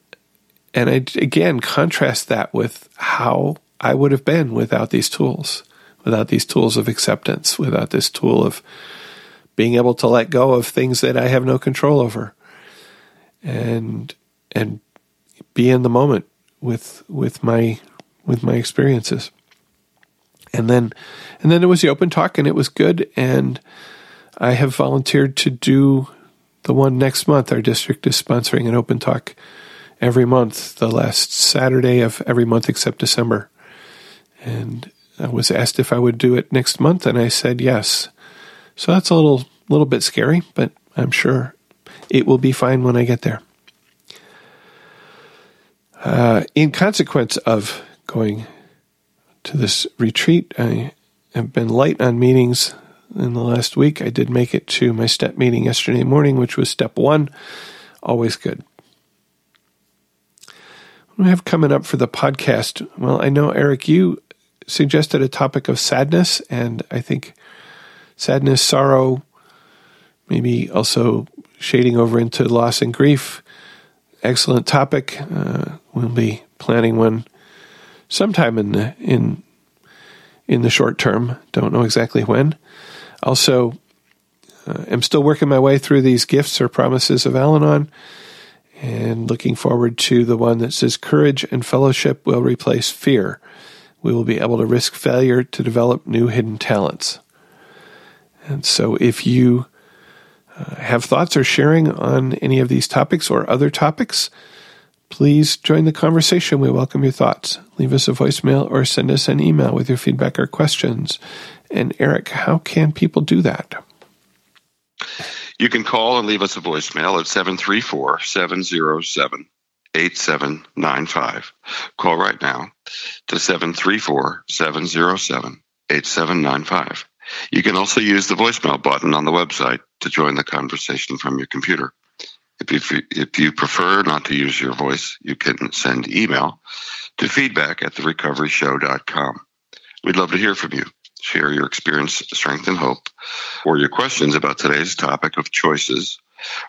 and I again contrast that with how I would have been without these tools, without these tools of acceptance, without this tool of being able to let go of things that I have no control over, and and be in the moment with with my with my experiences. And then and then it was the open talk and it was good and I have volunteered to do the one next month. Our district is sponsoring an open talk every month, the last Saturday of every month except December. And I was asked if I would do it next month, and I said yes. So that's a little little bit scary, but I'm sure it will be fine when I get there. Uh, in consequence of going to this retreat, I have been light on meetings in the last week. I did make it to my step meeting yesterday morning, which was step one. Always good we have coming up for the podcast? Well, I know, Eric, you suggested a topic of sadness, and I think sadness, sorrow, maybe also shading over into loss and grief. Excellent topic. Uh, we'll be planning one sometime in the in in the short term. Don't know exactly when. Also, uh, am still working my way through these gifts or promises of Al-Anon and looking forward to the one that says courage and fellowship will replace fear. We will be able to risk failure to develop new hidden talents. And so if you uh, have thoughts or sharing on any of these topics or other topics, please join the conversation. We welcome your thoughts. Leave us a voicemail or send us an email with your feedback or questions. And Eric, how can people do that? You can call and leave us a voicemail at 734 707 8795. Call right now to 734 707 8795. You can also use the voicemail button on the website to join the conversation from your computer. If you, if you prefer not to use your voice, you can send email to feedback at therecoveryshow.com. We'd love to hear from you share your experience, strength, and hope, or your questions about today's topic of choices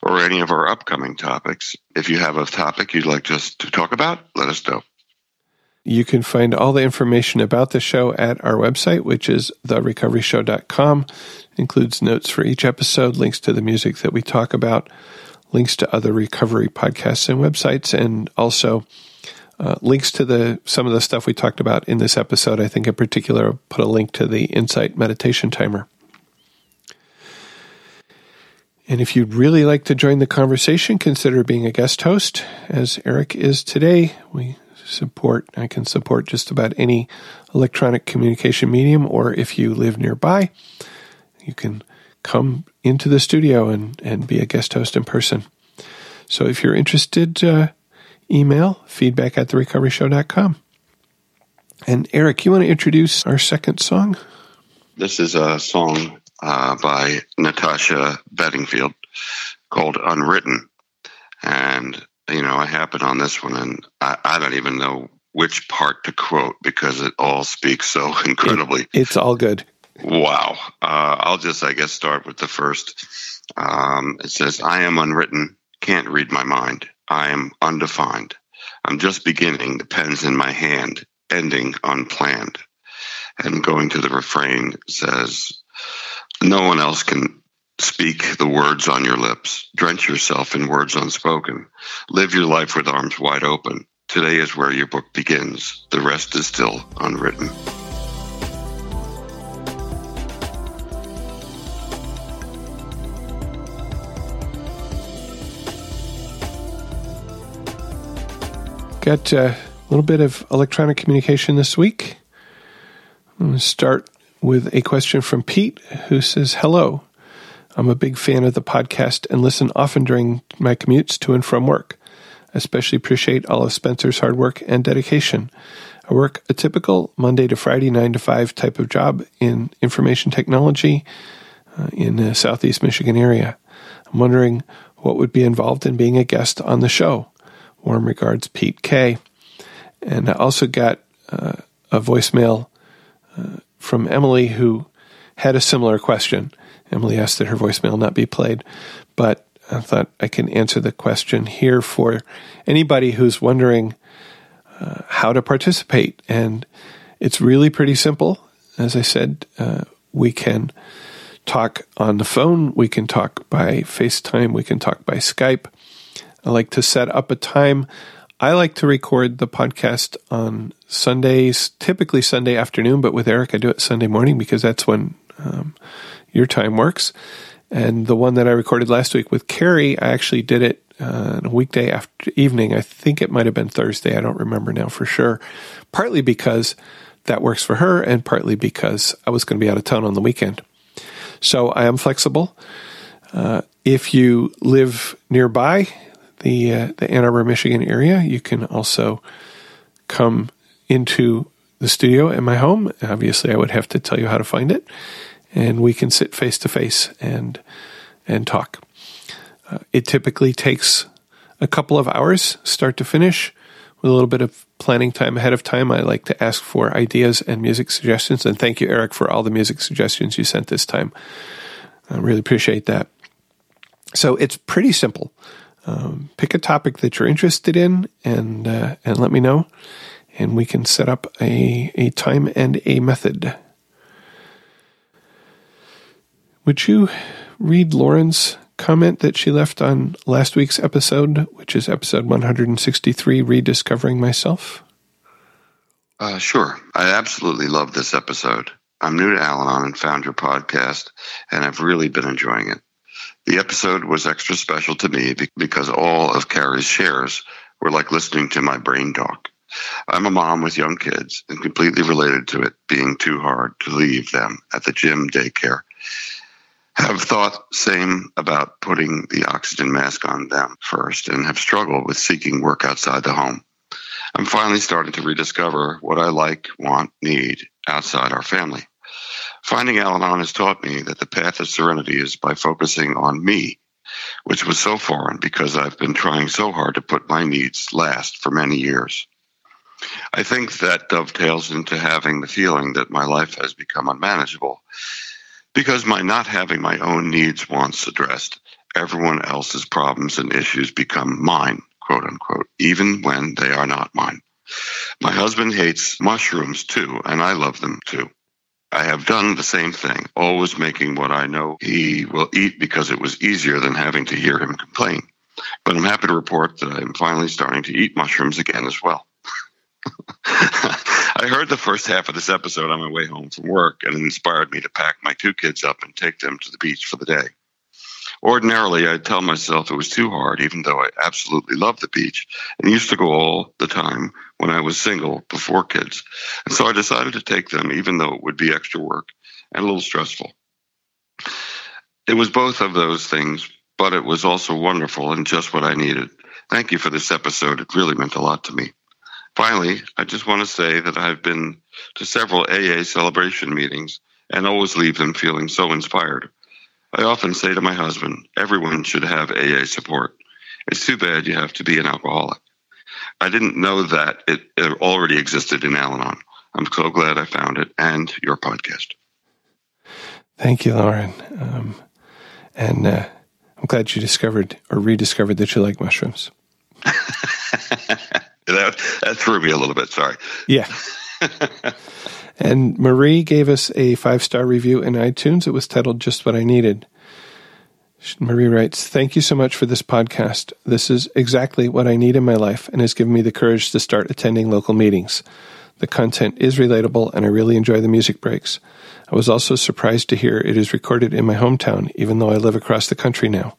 or any of our upcoming topics. If you have a topic you'd like us to talk about, let us know. You can find all the information about the show at our website, which is therecoveryshow.com. It includes notes for each episode, links to the music that we talk about, links to other recovery podcasts and websites, and also uh, links to the some of the stuff we talked about in this episode. I think in particular, I'll put a link to the Insight meditation timer. And if you'd really like to join the conversation, consider being a guest host, as Eric is today. We support, I can support just about any electronic communication medium, or if you live nearby, you can come into the studio and, and be a guest host in person. So if you're interested, uh, email feedback at therecoveryshow.com. And Eric, you want to introduce our second song? This is a song uh, by Natasha Bedingfield called Unwritten. And, you know, I happen on this one, and I, I don't even know which part to quote because it all speaks so incredibly. It, it's all good. Wow. Uh, I'll just, I guess, start with the first. Um, it says, I am unwritten, can't read my mind. I am undefined. I'm just beginning, the pen's in my hand, ending unplanned. And going to the refrain says, No one else can Speak the words on your lips. Drench yourself in words unspoken. Live your life with arms wide open. Today is where your book begins. The rest is still unwritten. Got a little bit of electronic communication this week. I'm going to start with a question from Pete who says, Hello. I'm a big fan of the podcast and listen often during my commutes to and from work. I especially appreciate all of Spencer's hard work and dedication. I work a typical Monday to Friday, 9 to 5 type of job in information technology uh, in the Southeast Michigan area. I'm wondering what would be involved in being a guest on the show. Warm regards, Pete K. And I also got uh, a voicemail uh, from Emily who had a similar question. Emily asked that her voicemail not be played, but I thought I can answer the question here for anybody who's wondering uh, how to participate. And it's really pretty simple. As I said, uh, we can talk on the phone, we can talk by FaceTime, we can talk by Skype. I like to set up a time. I like to record the podcast on Sundays, typically Sunday afternoon, but with Eric, I do it Sunday morning because that's when um, your time works. And the one that I recorded last week with Carrie, I actually did it uh, a weekday after evening. I think it might have been Thursday. I don't remember now for sure. Partly because that works for her, and partly because I was going to be out of town on the weekend. So I am flexible. Uh, if you live nearby the uh, the Ann Arbor, Michigan area, you can also come into the studio at my home. Obviously, I would have to tell you how to find it and we can sit face to face and and talk. Uh, it typically takes a couple of hours, start to finish, with a little bit of planning time ahead of time. I like to ask for ideas and music suggestions, and thank you, Eric, for all the music suggestions you sent this time. I really appreciate that. So it's pretty simple. Um, pick a topic that you're interested in, and uh, and let me know, and we can set up a a time and a method. Would you read Lauren's comment that she left on last week's episode, which is episode 163, Rediscovering Myself? Uh, sure. I absolutely love this episode. I'm new to Al Anon and found your podcast, and I've really been enjoying it. The episode was extra special to me because all of Carrie's shares were like listening to my brain talk. I'm a mom with young kids and completely related to it being too hard to leave them at the gym daycare have thought same about putting the oxygen mask on them first and have struggled with seeking work outside the home. I'm finally starting to rediscover what I like, want, need outside our family. Finding Al Anon has taught me that the path of serenity is by focusing on me, which was so foreign because I've been trying so hard to put my needs last for many years. I think that dovetails into having the feeling that my life has become unmanageable because my not having my own needs wants addressed, everyone else's problems and issues become mine, quote unquote, even when they are not mine. My husband hates mushrooms too, and I love them too. I have done the same thing, always making what I know he will eat because it was easier than having to hear him complain. But I'm happy to report that I'm finally starting to eat mushrooms again as well. I heard the first half of this episode on my way home from work, and it inspired me to pack my two kids up and take them to the beach for the day. Ordinarily, I'd tell myself it was too hard, even though I absolutely love the beach and used to go all the time when I was single before kids. And so I decided to take them, even though it would be extra work and a little stressful. It was both of those things, but it was also wonderful and just what I needed. Thank you for this episode. It really meant a lot to me. Finally, I just want to say that I've been to several AA celebration meetings and always leave them feeling so inspired. I often say to my husband, everyone should have AA support. It's too bad you have to be an alcoholic. I didn't know that it, it already existed in Al Anon. I'm so glad I found it and your podcast. Thank you, Lauren. Um, and uh, I'm glad you discovered or rediscovered that you like mushrooms. that, that threw me a little bit. Sorry. Yeah. and Marie gave us a five star review in iTunes. It was titled Just What I Needed. Marie writes, Thank you so much for this podcast. This is exactly what I need in my life and has given me the courage to start attending local meetings. The content is relatable and I really enjoy the music breaks. I was also surprised to hear it is recorded in my hometown, even though I live across the country now.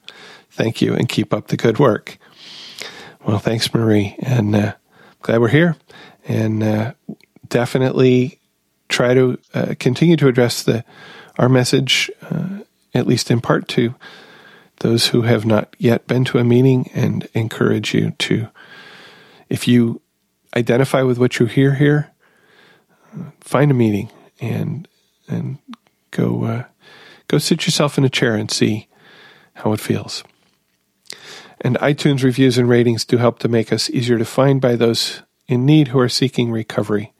Thank you and keep up the good work. Well, thanks, Marie, and uh, glad we're here. And uh, definitely try to uh, continue to address the our message, uh, at least in part, to those who have not yet been to a meeting, and encourage you to, if you identify with what you hear here, find a meeting and and go uh, go sit yourself in a chair and see how it feels. And iTunes reviews and ratings do help to make us easier to find by those in need who are seeking recovery.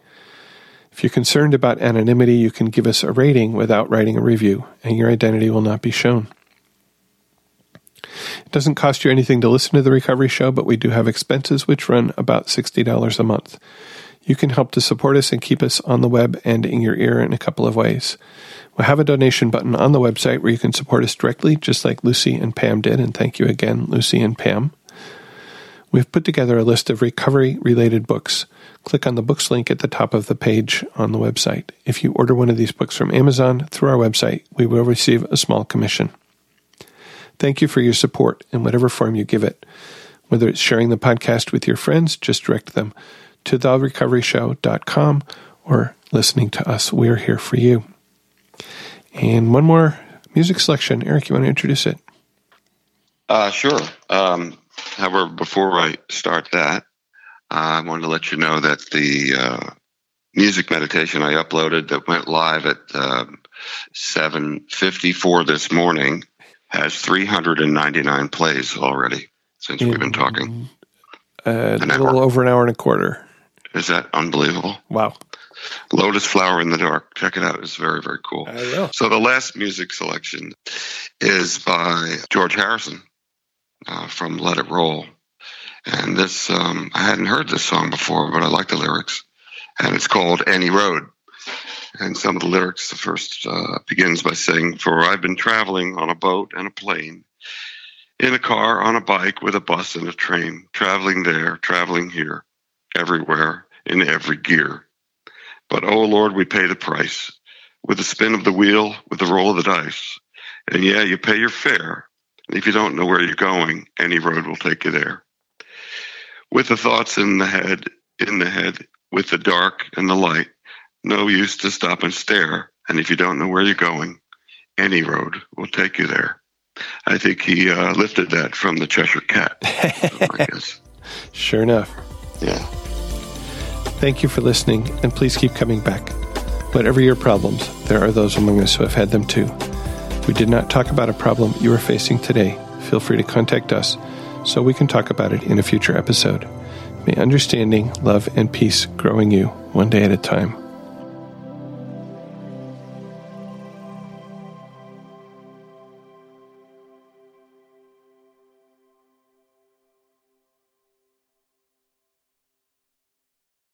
If you're concerned about anonymity, you can give us a rating without writing a review, and your identity will not be shown. It doesn't cost you anything to listen to the Recovery Show, but we do have expenses which run about $60 a month. You can help to support us and keep us on the web and in your ear in a couple of ways. We'll have a donation button on the website where you can support us directly, just like Lucy and Pam did, and thank you again, Lucy and Pam. We've put together a list of recovery related books. Click on the books link at the top of the page on the website. If you order one of these books from Amazon through our website, we will receive a small commission. Thank you for your support in whatever form you give it. Whether it's sharing the podcast with your friends, just direct them to therecoveryshow.com or listening to us. We're here for you. And one more music selection. Eric, you want to introduce it? Uh, sure. Um, however, before I start that, I wanted to let you know that the uh, music meditation I uploaded that went live at um, 7:54 this morning has 399 plays already since we've been talking. Uh, a little over an hour and a quarter. Is that unbelievable? Wow. Lotus Flower in the Dark. Check it out. It's very, very cool. I will. So the last music selection is by George Harrison uh, from Let It Roll. And this, um, I hadn't heard this song before, but I like the lyrics. And it's called Any Road. And some of the lyrics, the first uh, begins by saying, For I've been traveling on a boat and a plane, in a car, on a bike, with a bus and a train, traveling there, traveling here, everywhere, in every gear. But oh Lord, we pay the price with the spin of the wheel, with the roll of the dice. And yeah, you pay your fare. If you don't know where you're going, any road will take you there. With the thoughts in the head, in the head, with the dark and the light, no use to stop and stare. And if you don't know where you're going, any road will take you there. I think he uh, lifted that from the Cheshire Cat. I guess. Sure enough. Yeah. Thank you for listening, and please keep coming back. Whatever your problems, there are those among us who have had them too. We did not talk about a problem you are facing today, feel free to contact us so we can talk about it in a future episode. May understanding, love, and peace grow in you one day at a time.